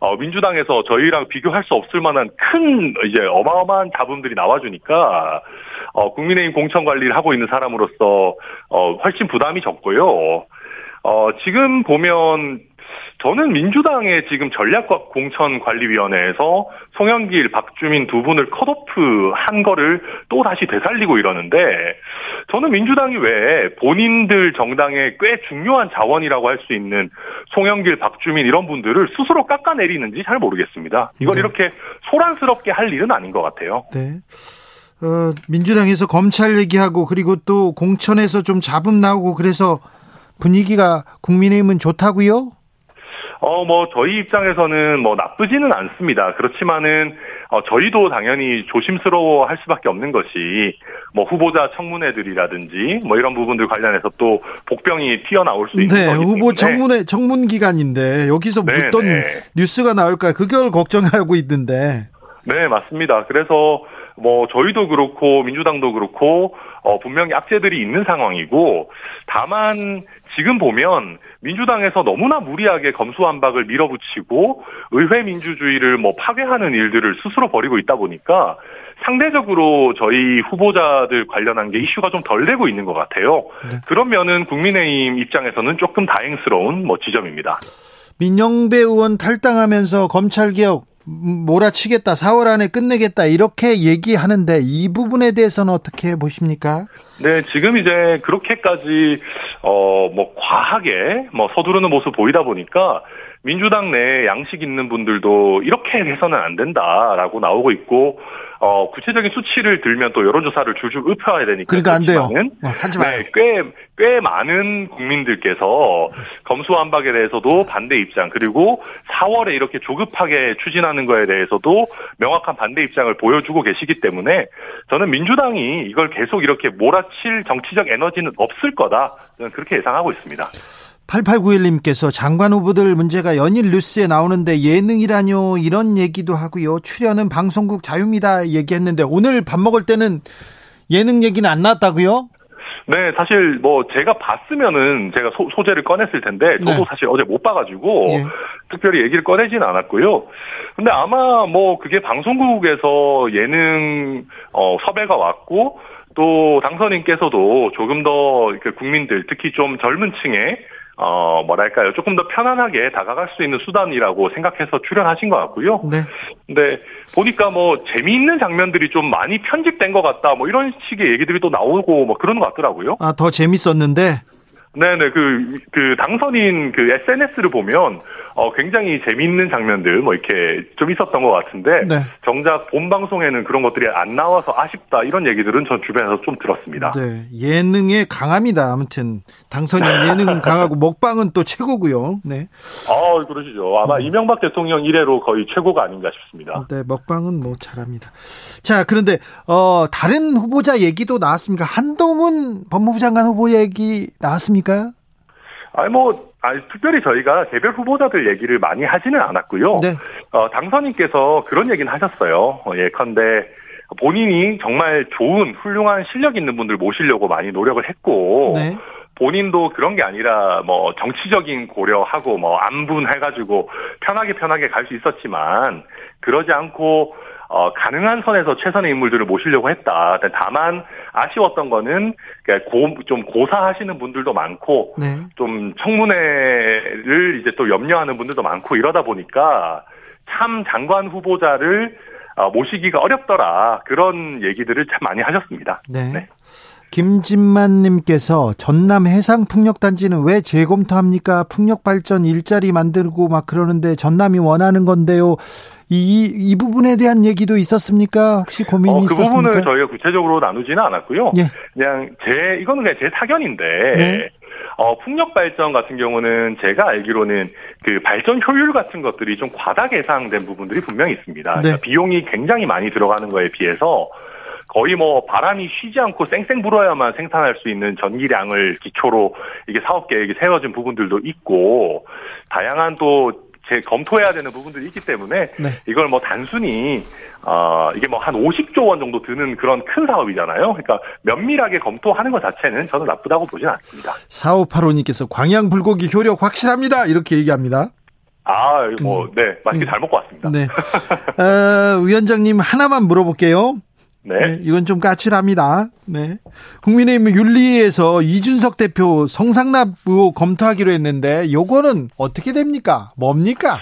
어, 민주당에서 저희랑 비교할 수 없을 만한 큰, 이제 어마어마한 잡음들이 나와주니까, 어, 국민의힘 공천 관리를 하고 있는 사람으로서, 어, 훨씬 부담이 적고요. 어, 지금 보면, 저는 민주당의 지금 전략 공천 관리위원회에서 송영길, 박주민 두 분을 컷오프 한 거를 또 다시 되살리고 이러는데 저는 민주당이 왜 본인들 정당의 꽤 중요한 자원이라고 할 수 있는 송영길, 박주민 이런 분들을 스스로 깎아내리는지 잘 모르겠습니다. 이걸 네. 이렇게 소란스럽게 할 일은 아닌 것 같아요. 네. 어, 민주당에서 검찰 얘기하고 그리고 또 공천에서 좀 잡음 나오고 그래서 분위기가 국민의힘은 좋다고요? 어, 뭐, 저희 입장에서는 뭐 나쁘지는 않습니다. 그렇지만은, 어, 저희도 당연히 조심스러워 할 수밖에 없는 것이, 뭐, 후보자 청문회들이라든지, 뭐, 이런 부분들 관련해서 또 복병이 튀어나올 수 있는 네, 후보. 청문회 청문 기간인데 여기서 네, 어떤 네. 뉴스가 나올까 그걸 걱정하고 있는데. 네, 맞습니다. 그래서 뭐 저희도 그렇고 민주당도 그렇고 어 분명히 악재들이 있는 상황이고 다만 지금 보면 민주당에서 너무나 무리하게 검수완박을 밀어붙이고 의회 민주주의를 뭐 파괴하는 일들을 스스로 벌이고 있다 보니까 상대적으로 저희 후보자들 관련한 게 이슈가 좀 덜 되고 있는 것 같아요. 네. 그런 면은 국민의힘 입장에서는 조금 다행스러운 뭐 지점입니다. 민영배 의원 탈당하면서 검찰 개혁 몰아치겠다, 4월 안에 끝내겠다 이렇게 얘기하는데 이 부분에 대해서는 어떻게 보십니까? 네, 지금 이제 그렇게까지 어 뭐 과하게 뭐 서두르는 모습 보이다 보니까 민주당 내에 양식 있는 분들도 이렇게 해서는 안 된다라고 나오고 있고 어, 구체적인 수치를 들면 또 여론조사를 줄줄 읊혀야 되니까. 그러니까 안 돼요. 어, 하지 마요. 네, 꽤, 꽤 많은 국민들께서 검수완박에 대해서도 반대 입장, 그리고 4월에 이렇게 조급하게 추진하는 거에 대해서도 명확한 반대 입장을 보여주고 계시기 때문에 저는 민주당이 이걸 계속 이렇게 몰아칠 정치적 에너지는 없을 거다. 저는 그렇게 예상하고 있습니다. 8891님께서 장관 후보들 문제가 연일 뉴스에 나오는데 예능이라뇨 이런 얘기도 하고요. 출연은 방송국 자유입니다 얘기했는데 오늘 밥 먹을 때는 예능 얘기는 안 나왔다고요? 네, 사실 뭐 제가 봤으면은 제가 소, 재를 꺼냈을 텐데 저도 네. 사실 어제 못 봐가지고 예. 특별히 얘기를 꺼내지는 않았고요. 근데 아마 뭐 그게 방송국에서 예능 어, 섭외가 왔고 또 당선인께서도 조금 더 국민들 특히 좀 젊은 층에 어 뭐랄까요 조금 더 편안하게 다가갈 수 있는 수단이라고 생각해서 출연하신 것 같고요. 네. 근데 보니까 뭐 재미있는 장면들이 좀 많이 편집된 것 같다 뭐 이런 식의 얘기들이 또 나오고 뭐 그러는 것 같더라고요. 아, 더 재밌었는데 네네 그 그 당선인 그 SNS를 보면 어 굉장히 재미있는 장면들 뭐 이렇게 좀 있었던 것 같은데 네. 정작 본 방송에는 그런 것들이 안 나와서 아쉽다 이런 얘기들은 전 주변에서 좀 들었습니다. 네. 예능에 강합니다. 아무튼 당선인 예능은 강하고 먹방은 또 최고고요. 네. 아 그러시죠. 아마 이명박 대통령 이래로 거의 최고가 아닌가 싶습니다. 네, 먹방은 뭐 잘합니다. 자, 그런데 어 다른 후보자 얘기도 나왔습니까? 한동훈 법무부 장관 후보 얘기 나왔습니까? 아니 뭐 아니, 특별히 저희가 개별 후보자들 얘기를 많이 하지는 않았고요. 네. 어, 당선인께서 그런 얘기는 하셨어요. 어, 예컨대 본인이 정말 좋은 훌륭한 실력 있는 분들 모시려고 많이 노력을 했고 네. 본인도 그런 게 아니라 뭐 정치적인 고려하고 뭐 안분 해가지고 편하게 편하게 갈 수 있었지만 그러지 않고 어, 가능한 선에서 최선의 인물들을 모시려고 했다. 다만 아쉬웠던 거는 그러니까 고, 좀 고사하시는 분들도 많고 네. 좀 청문회를 이제 또 염려하는 분들도 많고 이러다 보니까 참 장관 후보자를 어, 모시기가 어렵더라 그런 얘기들을 참 많이 하셨습니다. 네. 네. 김진만님께서 전남 해상 풍력단지는 왜 재검토합니까? 풍력 발전 일자리 만들고 막 그러는데 전남이 원하는 건데요. 이, 이 부분에 대한 얘기도 있었습니까? 혹시 고민이 어, 그 있었습니까? 부분을 저희가 구체적으로 나누지는 않았고요. 예. 그냥 제 이거는 그냥 제 사견인데 네. 어, 풍력 발전 같은 경우는 제가 알기로는 그 발전 효율 같은 것들이 좀 과다 계상된 부분들이 분명히 있습니다. 네. 그러니까 비용이 굉장히 많이 들어가는 거에 비해서 거의 뭐 바람이 쉬지 않고 쌩쌩 불어야만 생산할 수 있는 전기량을 기초로 이게 사업 계획이 세워진 부분들도 있고 다양한 또제 검토해야 되는 부분들이 있기 때문에 네. 이걸 뭐 단순히 어 이게 뭐 한 50조 원 정도 드는 그런 큰 사업이잖아요. 그러니까 면밀하게 검토하는 것 자체는 저는 나쁘다고 보진 않습니다. 4585님께서 광양 불고기 효력 확실합니다. 이렇게 얘기합니다. 아, 뭐, 네, 맛있게 잘 먹고 왔습니다. 네. 어, 위원장님 하나만 물어볼게요. 네. 네, 이건 좀 까칠합니다. 네. 국민의힘 윤리위에서 이준석 대표 성상납 의혹 검토하기로 했는데 요거는 어떻게 됩니까? 뭡니까?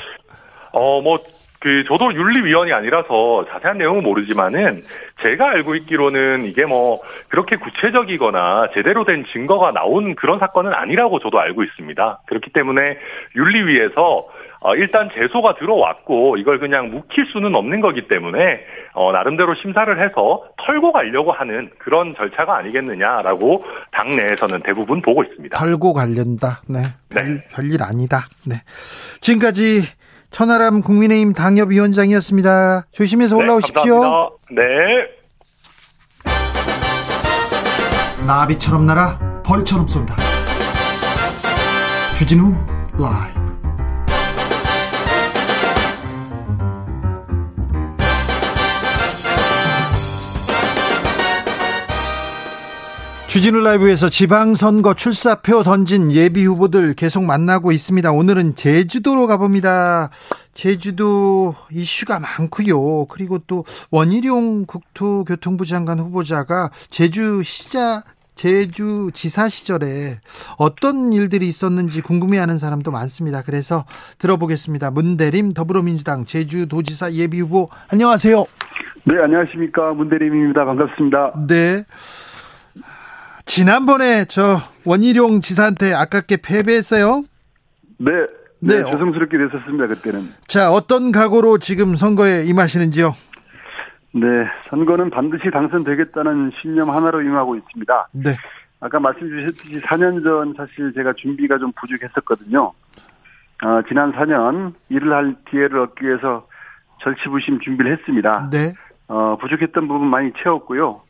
어, 뭐, 그, 저도 윤리위원이 아니라서 자세한 내용은 모르지만은 제가 알고 있기로는 이게 뭐 그렇게 구체적이거나 제대로 된 증거가 나온 그런 사건은 아니라고 저도 알고 있습니다. 그렇기 때문에 윤리위에서 어, 일단 제소가 들어왔고 이걸 그냥 묵힐 수는 없는 거기 때문에 어, 나름대로 심사를 해서 털고 가려고 하는 그런 절차가 아니겠느냐라고 당 내에서는 대부분 보고 있습니다. 털고 관련다. 네. 별, 네. 별 일 아니다. 네. 지금까지 천하람 국민의힘 당협위원장이었습니다. 조심해서 올라오십시오. 네, 감사합니다. 네. 나비처럼 날아 벌처럼 쏜다. 주진우 라이브. 주진우 라이브에서 지방선거 출사표 던진 예비 후보들 계속 만나고 있습니다. 오늘은 제주도로 가봅니다. 제주도 이슈가 많고요. 그리고 또 원희룡 국토교통부 장관 후보자가 제주 시자 제주 지사 시절에 어떤 일들이 있었는지 궁금해하는 사람도 많습니다. 그래서 들어보겠습니다. 문대림 더불어민주당 제주도지사 예비 후보 안녕하세요. 네, 안녕하십니까. 문대림입니다. 반갑습니다. 네. 지난번에 저 원희룡 지사한테 아깝게 패배했어요. 네. 네, 네, 조성스럽게 됐었습니다. 그때는. 자, 어떤 각오로 지금 선거에 임하시는지요? 네, 선거는 반드시 당선되겠다는 신념 하나로 임하고 있습니다. 네. 아까 말씀 주셨듯이 4년 전 사실 제가 준비가 좀 부족했었거든요. 어, 지난 4년 일을 할 기회를 얻기 위해서 절치부심 준비를 했습니다. 네. 어, 부족했던 부분 많이 채웠고요.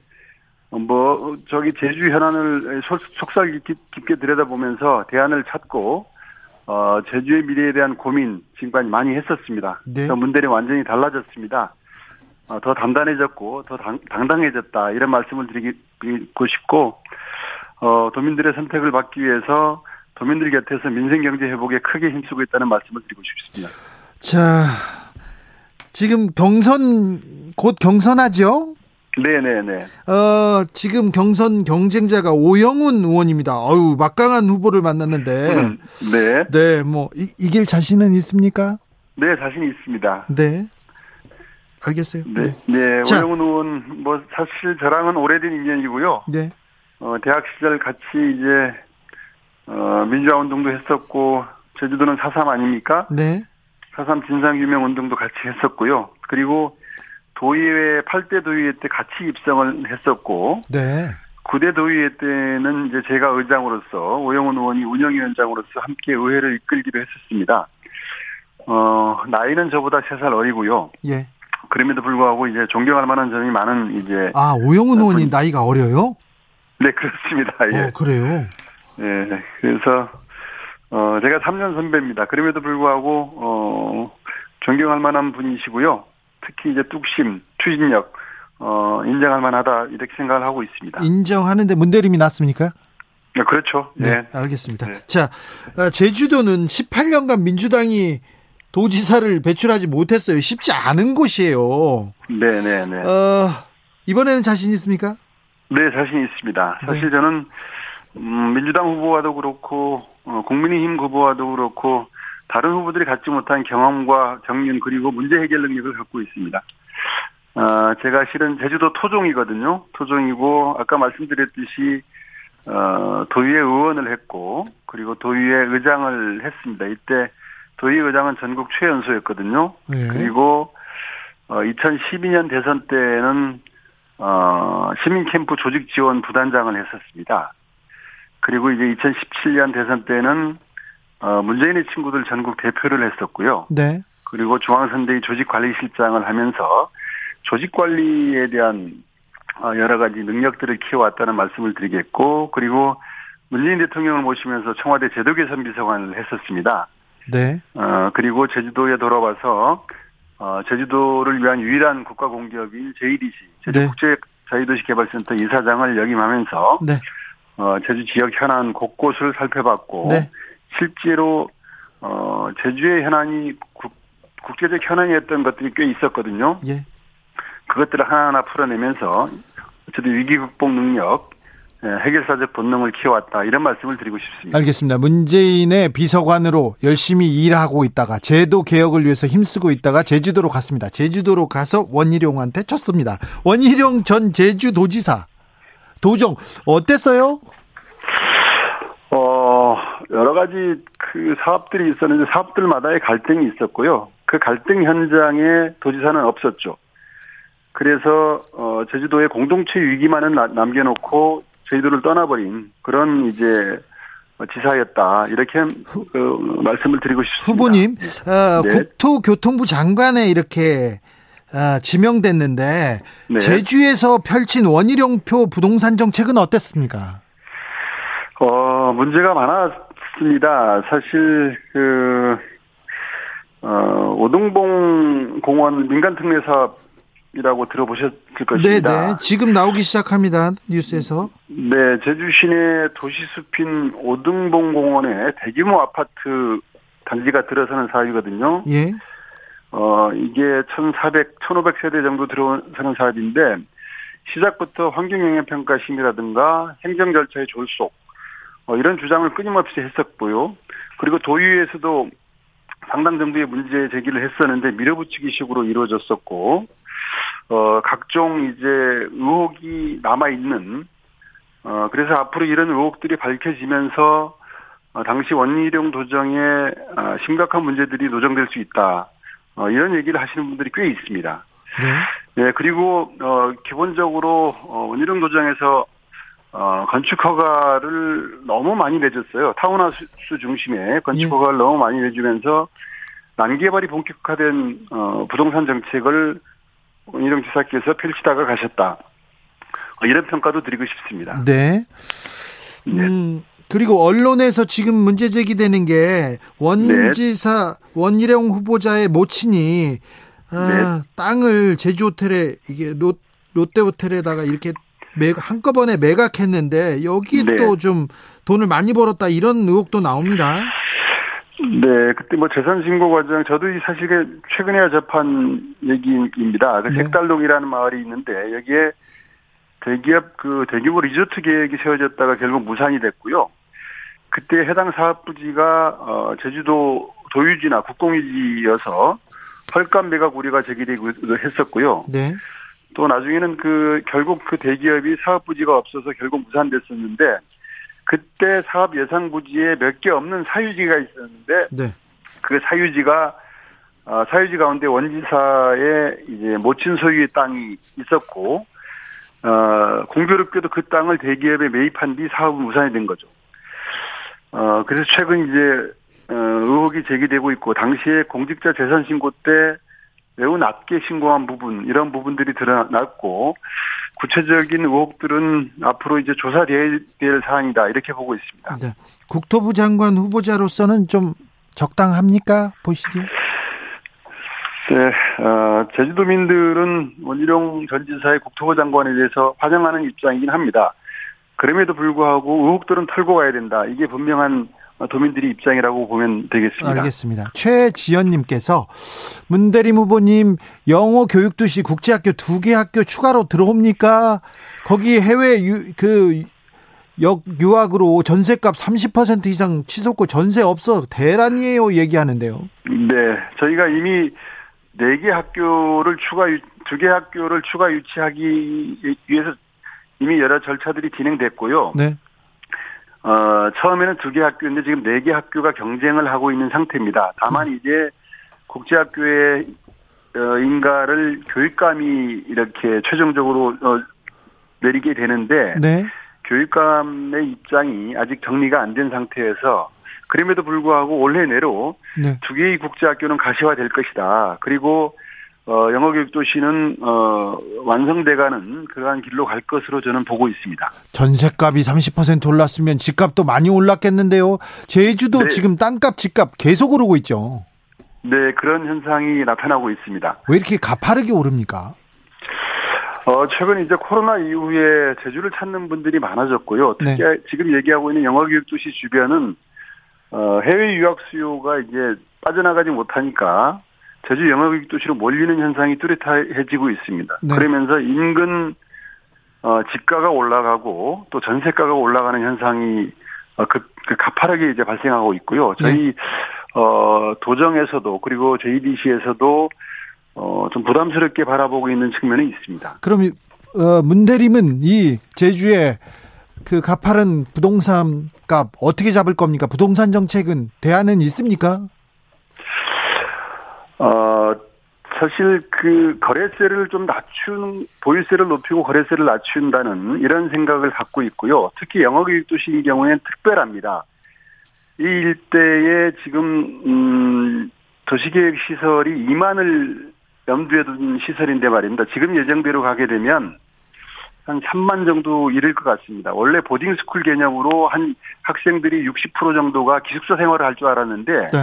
어, 뭐, 저기 제주 현안을 속- 속삭이 깊- 깊게 들여다보면서 대안을 찾고, 어, 제주의 미래에 대한 고민 지금까지 많이 했었습니다. 네. 그래서 문대는 완전히 달라졌습니다. 어, 더 단단해졌고, 더 당, 당당해졌다. 이런 말씀을 드리고 싶고, 어, 도민들의 선택을 받기 위해서 도민들 곁에서 민생 경제 회복에 크게 힘쓰고 있다는 말씀을 드리고 싶습니다. 자, 지금 경선 곧 경선하죠? 네네네. 어, 지금 경선 경쟁자가 오영훈 의원입니다. 어유 막강한 후보를 만났는데, 네. 네, 뭐 이, 이길 자신은 있습니까? 네, 자신이 있습니다. 네, 알겠어요. 네, 네, 자. 오영훈 의원, 뭐, 사실 저랑은 오래된 인연이고요. 네, 어, 대학 시절 같이 이제, 어, 민주화 운동도 했었고, 제주도는 4.3 아닙니까? 네, 4.3 진상규명 운동도 같이 했었고요. 그리고 도의회, 8대 도의회 때 같이 입성을 했었고, 네, 9대 도의회 때는 이제 제가 의장으로서, 오영훈 의원이 운영위원장으로서 함께 의회를 이끌기도 했었습니다. 어, 나이는 저보다 3살 어리고요. 예. 그럼에도 불구하고 이제 존경할 만한 점이 많은 이제 아, 오영훈 의원이 분- 나이가 어려요? 네 그렇습니다. 예. 어, 그래요. 예. 그래서 어 제가 3년 선배입니다. 그럼에도 불구하고 어 존경할 만한 분이시고요. 특히 이제 뚝심, 추진력 어 인정할 만하다 이렇게 생각을 하고 있습니다. 인정하는데 문대림이 났습니까? 네, 그렇죠. 네, 네. 알겠습니다. 네. 자, 어, 제주도는 18년간 민주당이 도지사를 배출하지 못했어요. 쉽지 않은 곳이에요. 네, 네, 네. 어, 이번에는 자신 있습니까? 네, 자신 있습니다. 사실 네. 저는 음, 민주당 후보와도 그렇고 어, 국민의힘 후보와도 그렇고 다른 후보들이 갖지 못한 경험과 경륜 그리고 문제 해결 능력을 갖고 있습니다. 아, 제가 실은 제주도 토종이거든요. 토종이고 아까 말씀드렸듯이 어, 도의회 의원을 했고 그리고 도의회 의장을 했습니다. 이때 도의회 의장은 전국 최연소였거든요. 네. 그리고 어, 2012년 대선 때는 어, 시민 캠프 조직 지원 부단장을 했었습니다. 그리고 이제 2017년 대선 때는 어, 문재인의 친구들 전국 대표를 했었고요. 네. 그리고 중앙선대위 조직관리실장을 하면서 조직 관리에 대한 어, 여러 가지 능력들을 키워왔다는 말씀을 드리겠고, 그리고 문재인 대통령을 모시면서 청와대 제도 개선 비서관을 했었습니다. 네. 어, 그리고 제주도에 돌아와서, 어, 제주도를 위한 유일한 국가 공기업인 JDC, 네. 제주국제자유도시개발센터 이사장을 역임하면서, 네. 어, 제주 지역 현안 곳곳을 살펴봤고, 네. 실제로, 어, 제주의 현안이 국, 국제적 현안이었던 것들이 꽤 있었거든요. 예. 그것들을 하나하나 풀어내면서, 어쨌든 위기 극복 능력, 예, 해결사적 본능을 키워왔다. 이런 말씀을 드리고 싶습니다. 알겠습니다. 문재인의 비서관으로 열심히 일하고 있다가 제도 개혁을 위해서 힘쓰고 있다가 제주도로 갔습니다. 제주도로 가서 원희룡한테 쳤습니다. 원희룡 전 제주도지사 도정 어땠어요? 어, 여러 가지 그 사업들이 있었는데 사업들마다의 갈등이 있었고요. 그 갈등 현장에 도지사는 없었죠. 그래서 어 제주도의 공동체 위기만은 나- 남겨놓고 제주도를 떠나버린 그런 이제 지사였다 이렇게 그 말씀을 드리고 싶습니다. 후보님 어, 네. 국토교통부 장관에 이렇게 어, 지명됐는데 네. 제주에서 펼친 원희룡표 부동산 정책은 어땠습니까? 어, 문제가 많 았습니다. 사실, 그, 어, 오동봉 공원 민간 특례 사업이라고 들어보셨을 네네 것입니다. 지금 나오기 시작합니다 뉴스에서 네, 제주 시내 도시 숲인 오등봉 공원에 대규모 아파트 단지가 들어서는 사업이거든요. 예 어, 이게 1,400, 1,500세대 정도 들어서는 사업인데, 시작부터 환경영향평가 심의라든가 행정 절차의 졸속, 어, 이런 주장을 끊임없이 했었고요. 그리고 도의회에서도 상당 정도의 문제 제기를 했었는데 밀어붙이기 식으로 이루어졌었고, 어, 각종 이제 의혹이 남아있는, 어, 그래서 앞으로 이런 의혹들이 밝혀지면서, 어, 당시 원희룡 도정에 어, 심각한 문제들이 노정될 수 있다. 어, 이런 얘기를 하시는 분들이 꽤 있습니다. 네. 네, 그리고 어 기본적으로 어 원희룡 도정에서 어 건축 허가를 너무 많이 내줬어요. 타운하우스 중심의 건축 예. 허가를 너무 많이 내주면서 난개발이 본격화된 어 부동산 정책을 원희룡 지사께서 펼치다가 가셨다. 어, 이런 평가도 드리고 싶습니다. 네. 음, 그리고 언론에서 지금 문제 제기되는 게 원지사 원희룡 후보자의 모친이 아, 땅을 제주 호텔에 이게 롯, 롯데 호텔에다가 이렇게 매, 한꺼번에 매각했는데 여기에 네. 또좀 돈을 많이 벌었다 이런 의혹도 나옵니다. 네, 그때 뭐 재산 신고 과정 저도 이 사실에 최근에 접한 얘기입니다. 그 네. 색달동이라는 마을이 있는데 여기에 대기업 그 대규모 리조트 계획이 세워졌다가 결국 무산이 됐고요. 그때 해당 사업 부지가 어 제주도 도유지나 국공유지여서 헐값 매각 우려가 제기되고 했었고요. 네. 또 나중에는 그 결국 그 대기업이 사업 부지가 없어서 결국 무산됐었는데 그때 사업 예상 부지에 몇 개 없는 사유지가 있었는데 네. 그 사유지가 어, 사유지 가운데 원지사의 이제 모친 소유의 땅이 있었고 어, 공교롭게도 그 땅을 대기업에 매입한 뒤 사업은 무산이 된 거죠. 어, 그래서 최근 이제 어, 의혹이 제기되고 있고 당시에 공직자 재산 신고 때 매우 낮게 신고한 부분 이런 부분들이 드러났고 구체적인 의혹들은 앞으로 이제 조사돼야 될 사안이다 이렇게 보고 있습니다. 네. 국토부 장관 후보자로서는 좀 적당합니까? 보시기에? 네, 어, 제주도민들은 원희룡 전 지사의 국토부 장관에 대해서 환영하는 입장이긴 합니다. 그럼에도 불구하고 의혹들은 털고 가야 된다. 이게 분명한 도민들의 입장이라고 보면 되겠습니다. 알겠습니다. 최지연님께서 문대림 후보님 영어 교육도시 국제학교 두 개 학교 추가로 들어옵니까? 거기 해외 유, 그 역 유학으로 전세값 30% 이상 치솟고 전세 없어 대란이에요 얘기하는데요. 네, 저희가 이미 네 개 학교를 추가 두 개 학교를 추가 유치하기 위해서 이미 여러 절차들이 진행됐고요. 네. 어, 처음에는 두 개 학교인데 지금 네 개 학교가 경쟁을 하고 있는 상태입니다. 다만 이제 국제학교의 어, 인가를 교육감이 이렇게 최종적으로 어, 내리게 되는데 네. 교육감의 입장이 아직 정리가 안 된 상태에서 그럼에도 불구하고 올해 내로 네. 두 개의 국제학교는 가시화될 것이다. 그리고 어, 영어교육도시는 어, 완성돼가는 그러한 길로 갈 것으로 저는 보고 있습니다. 전세값이 30% 올랐으면 집값도 많이 올랐겠는데요. 제주도 네. 지금 땅값 집값 계속 오르고 있죠. 네, 그런 현상이 나타나고 있습니다. 왜 이렇게 가파르게 오릅니까? 어, 최근 이제 코로나 이후에 제주를 찾는 분들이 많아졌고요. 특히 지금 얘기하고 있는 영어교육도시 주변은 어, 해외 유학 수요가 이제 빠져나가지 못하니까 제주 영어교육도시로 몰리는 현상이 뚜렷해지고 있습니다. 네. 그러면서 인근 어, 집가가 올라가고 또 전세가가 올라가는 현상이 어, 그, 그 가파르게 이제 발생하고 있고요. 저희 어, 도정에서도 그리고 JDC에서도 어, 좀 부담스럽게 바라보고 있는 측면이 있습니다. 그럼 이, 어, 문대림은 이 제주의 그 가파른 부동산 값 어떻게 잡을 겁니까? 부동산 정책은 대안은 있습니까? 어, 사실 그 거래세를 좀 낮추는, 보유세를 높이고 거래세를 낮춘다는 이런 생각을 갖고 있고요. 특히 영어교육도시인 경우에는 특별합니다. 이 일대에 지금, 음, 도시계획 시설이 2만을 염두에 둔 시설인데 말입니다. 지금 예정대로 가게 되면 한 3만 정도 이를 것 같습니다. 원래 보딩스쿨 개념으로 한 학생들이 60% 정도가 기숙사 생활을 할 줄 알았는데 네.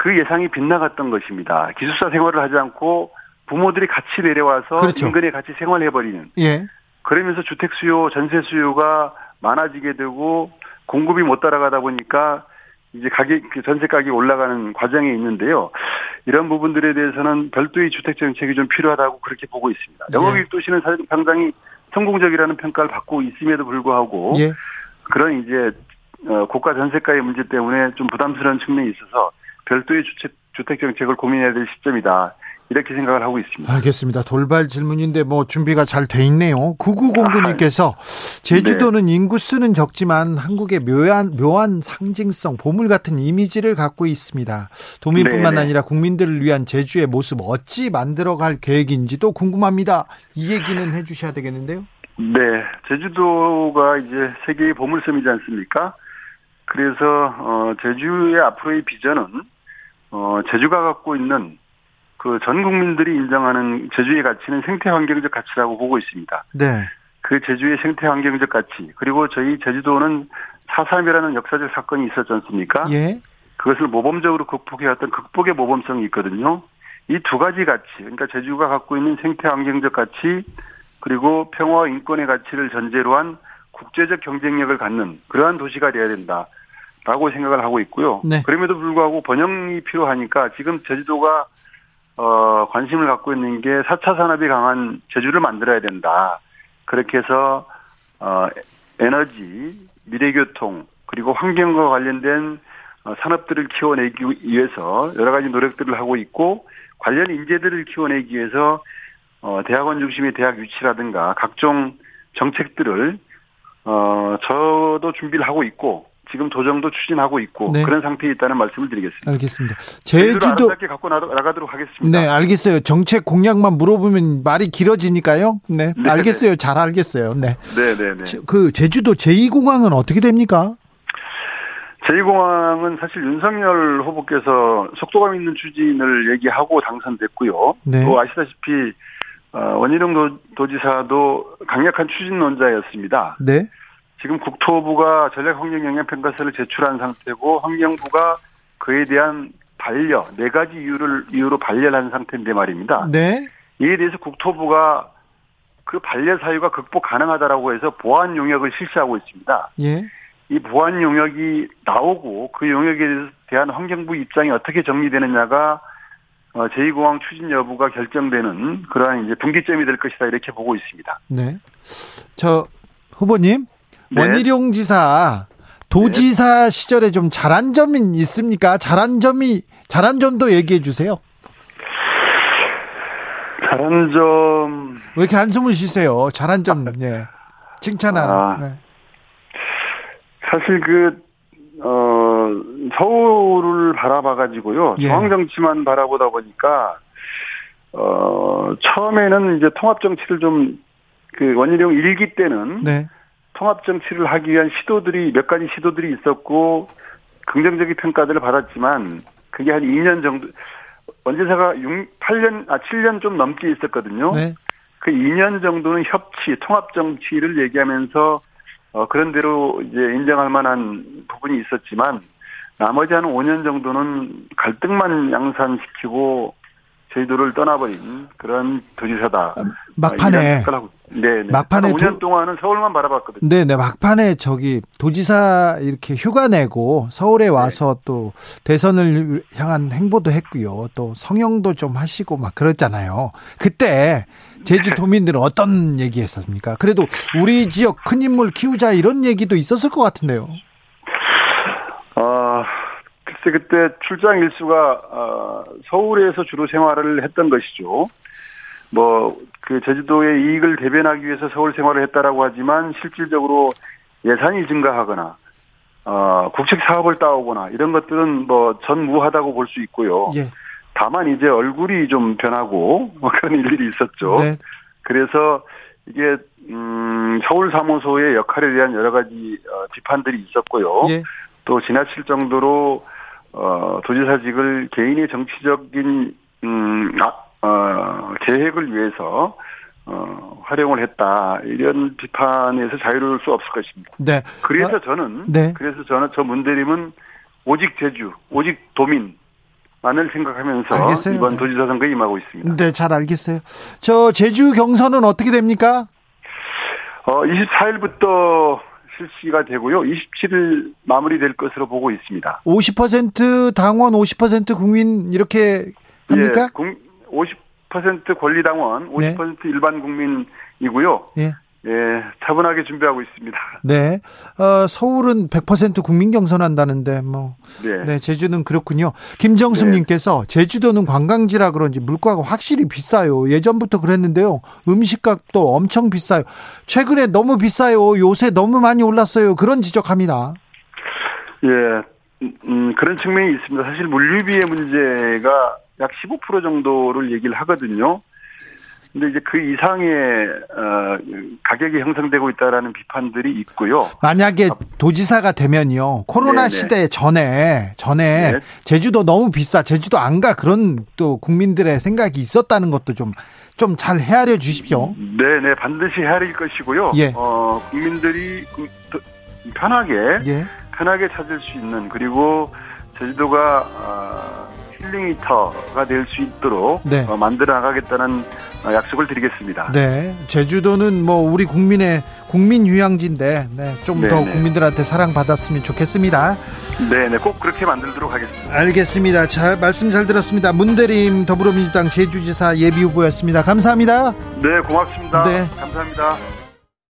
그 예상이 빗나갔던 것입니다. 기숙사 생활을 하지 않고 부모들이 같이 내려와서 그렇죠. 인근에 같이 생활해버리는 예. 그러면서 주택 수요, 전세 수요가 많아지게 되고 공급이 못 따라가다 보니까 이제 가격, 그 전세 가격이 올라가는 과정에 있는데요. 이런 부분들에 대해서는 별도의 주택 정책이 좀 필요하다고 그렇게 보고 있습니다. 네. 영어교육 도시는 사실 상당히 성공적이라는 평가를 받고 있음에도 불구하고 예. 그런 이제 어, 고가 전세가의 문제 때문에 좀 부담스러운 측면이 있어서 별도의 주택, 주택 정책을 고민해야 될 시점이다. 이렇게 생각을 하고 있습니다. 알겠습니다. 돌발 질문인데 뭐 준비가 잘 돼 있네요. 9909님께서 제주도는 네. 인구수는 적지만 한국의 묘한 묘한 상징성, 보물 같은 이미지를 갖고 있습니다. 도민뿐만 네네. 아니라 국민들을 위한 제주의 모습 어찌 만들어갈 계획인지도 궁금합니다. 이 얘기는 해주셔야 되겠는데요. 네, 제주도가 이제 세계의 보물섬이지 않습니까? 그래서 어, 제주의 앞으로의 비전은 어, 제주가 갖고 있는 그 전 국민들이 인정하는 제주의 가치는 생태 환경적 가치라고 보고 있습니다. 네, 그 제주의 생태 환경적 가치 그리고 저희 제주도는 4.3이라는 역사적 사건이 있었지 않습니까? 예, 그것을 모범적으로 극복해왔던 극복의 모범성이 있거든요. 이 두 가지 가치, 그러니까 제주가 갖고 있는 생태 환경적 가치 그리고 평화와 인권의 가치를 전제로 한 국제적 경쟁력을 갖는 그러한 도시가 돼야 된다 라고 생각을 하고 있고요. 네. 그럼에도 불구하고 번영이 필요하니까 지금 제주도가 어, 관심을 갖고 있는 게 4차 산업이 강한 제주를 만들어야 된다. 그렇게 해서 어, 에너지, 미래교통 그리고 환경과 관련된 어, 산업들을 키워내기 위해서 여러 가지 노력들을 하고 있고 관련 인재들을 키워내기 위해서 어, 대학원 중심의 대학 유치라든가 각종 정책들을 어, 저도 준비를 하고 있고 지금 도정도 추진하고 있고 네. 그런 상태에 있다는 말씀을 드리겠습니다. 알겠습니다. 제주도 아름답게 갖고 나- 나가도록 하겠습니다. 네, 알겠어요. 정책 공약만 물어보면 말이 길어지니까요. 네, 네. 알겠어요. 잘 알겠어요. 네. 네, 네, 네. 저- 그 제주도 제2공항은 어떻게 됩니까? 제2공항은 사실 윤석열 후보께서 속도감 있는 추진을 얘기하고 당선됐고요. 네. 또 아시다시피 어, 원희룡 도, 도지사도 강력한 추진론자였습니다. 네. 지금 국토부가 전략환경 영향평가서를 제출한 상태고 환경부가 그에 대한 반려 네 가지 이유를 이유로 반려를 한 상태인데 말입니다. 네. 이에 대해서 국토부가 그 반려 사유가 극복 가능하다라고 해서 보안 용역을 실시하고 있습니다. 예. 이 보안 용역이 나오고 그 용역에 대한 환경부 입장이 어떻게 정리되느냐가 어, 제2공항 추진 여부가 결정되는 그러한 이제 분기점이 될 것이다 이렇게 보고 있습니다. 네. 저 후보님 네. 원희룡 지사 도지사 시절에 좀 잘한 점이 있습니까? 잘한 점이 잘한 점도 얘기해 주세요. 다른 점왜 이렇게 한숨을 쉬세요? 잘한 점, 예. 칭찬하는. 아. 네. 사실 그 어, 서울을 바라봐가지고요. 예. 중앙정치만 바라보다 보니까, 어, 처음에는 이제 통합정치를 좀, 그 원희룡 일기 때는 네. 통합 정치를 하기 위한 시도들이, 몇 가지 시도들이 있었고, 긍정적인 평가들을 받았지만, 그게 한 2년 정도, 원지사가 6, 8년, 아, 7년 좀 넘게 있었거든요. 네. 그 2년 정도는 협치, 통합 정치를 얘기하면서 어, 그런 대로 이제 인정할 만한 부분이 있었지만 나머지 한 5년 정도는 갈등만 양산시키고 제주도를 떠나버린 그런 도지사다. 막판에 아, 생각을 하고- 네, 네. 막판에 한 5년 도- 동안은 서울만 바라봤거든요. 네, 네, 막판에 저기 도지사 이렇게 휴가 내고 서울에 네. 와서 또 대선을 향한 행보도 했고요. 또 성형도 좀 하시고 막 그랬잖아요. 그때 제주 도민들은 어떤 얘기 했었습니까? 그래도 우리 지역 큰 인물 키우자 이런 얘기도 있었을 것 같은데요. 아, 글쎄 그때 출장 일수가 어, 서울에서 주로 생활을 했던 것이죠. 뭐 그 제주도의 이익을 대변하기 위해서 서울 생활을 했다라고 하지만 실질적으로 예산이 증가하거나 어, 국책 사업을 따오거나 이런 것들은 뭐 전무하다고 볼 수 있고요. 예. 다만 이제 얼굴이 좀 변하고 뭐 그런 일들이 있었죠. 네. 그래서 이게 음, 서울 사무소의 역할에 대한 여러 가지 어, 비판들이 있었고요. 예. 또 지나칠 정도로 어, 도지사직을 개인의 정치적인 음, 아, 어, 계획을 위해서 어, 활용을 했다 이런 비판에서 자유로울 수 없을 것입니다. 네. 그래서 어, 저는 네. 그래서 저는 저 문대림은 오직 제주, 오직 도민 만을 생각하면서 알겠어요. 이번 네. 도지사 선거에 임하고 있습니다. 네, 잘 알겠어요. 저 제주 경선은 어떻게 됩니까? 어, 24일부터 실시가 되고요. 27일 마무리될 것으로 보고 있습니다. 50% 당원, 50% 국민 이렇게 합니까? 예, 공- 50% 권리당원, 50% 일반 국민이고요. 예. 예, 차분하게 준비하고 있습니다. 네. 어, 서울은 100% 국민 경선한다는데 뭐 네. 네, 제주는 그렇군요. 김정숙 네. 님께서 제주도는 관광지라 그런지 물가가 확실히 비싸요. 예전부터 그랬는데요. 음식값도 엄청 비싸요. 최근에 너무 비싸요. 요새 너무 많이 올랐어요. 그런 지적합니다. 예, 음, 음, 그런 측면이 있습니다. 사실 물류비의 문제가 약 15% 정도를 얘기를 하거든요. 근데 이제 그 이상의 어, 가격이 형성되고 있다라는 비판들이 있고요. 만약에 도지사가 되면요. 코로나 네네. 시대 전에 전에 네. 제주도 너무 비싸. 제주도 안 가. 그런 또 국민들의 생각이 있었다는 것도 좀 좀 잘 헤아려 주십시오. 네, 네, 반드시 헤아릴 것이고요. 예. 어, 국민들이 편하게 예. 편하게 찾을 수 있는 그리고 제주도가 어, 힐링이터가 될 수 있도록 네. 어, 만들어 나가겠다는 어, 약속을 드리겠습니다. 네. 제주도는 뭐 우리 국민의 국민 휴양지인데 네, 좀더 네네. 국민들한테 사랑받았으면 좋겠습니다. 네, 네, 꼭 그렇게 만들도록 하겠습니다. 알겠습니다. 잘 말씀 잘 들었습니다. 문대림 더불어민주당 제주지사 예비 후보였습니다. 감사합니다. 네, 고맙습니다. 네. 감사합니다.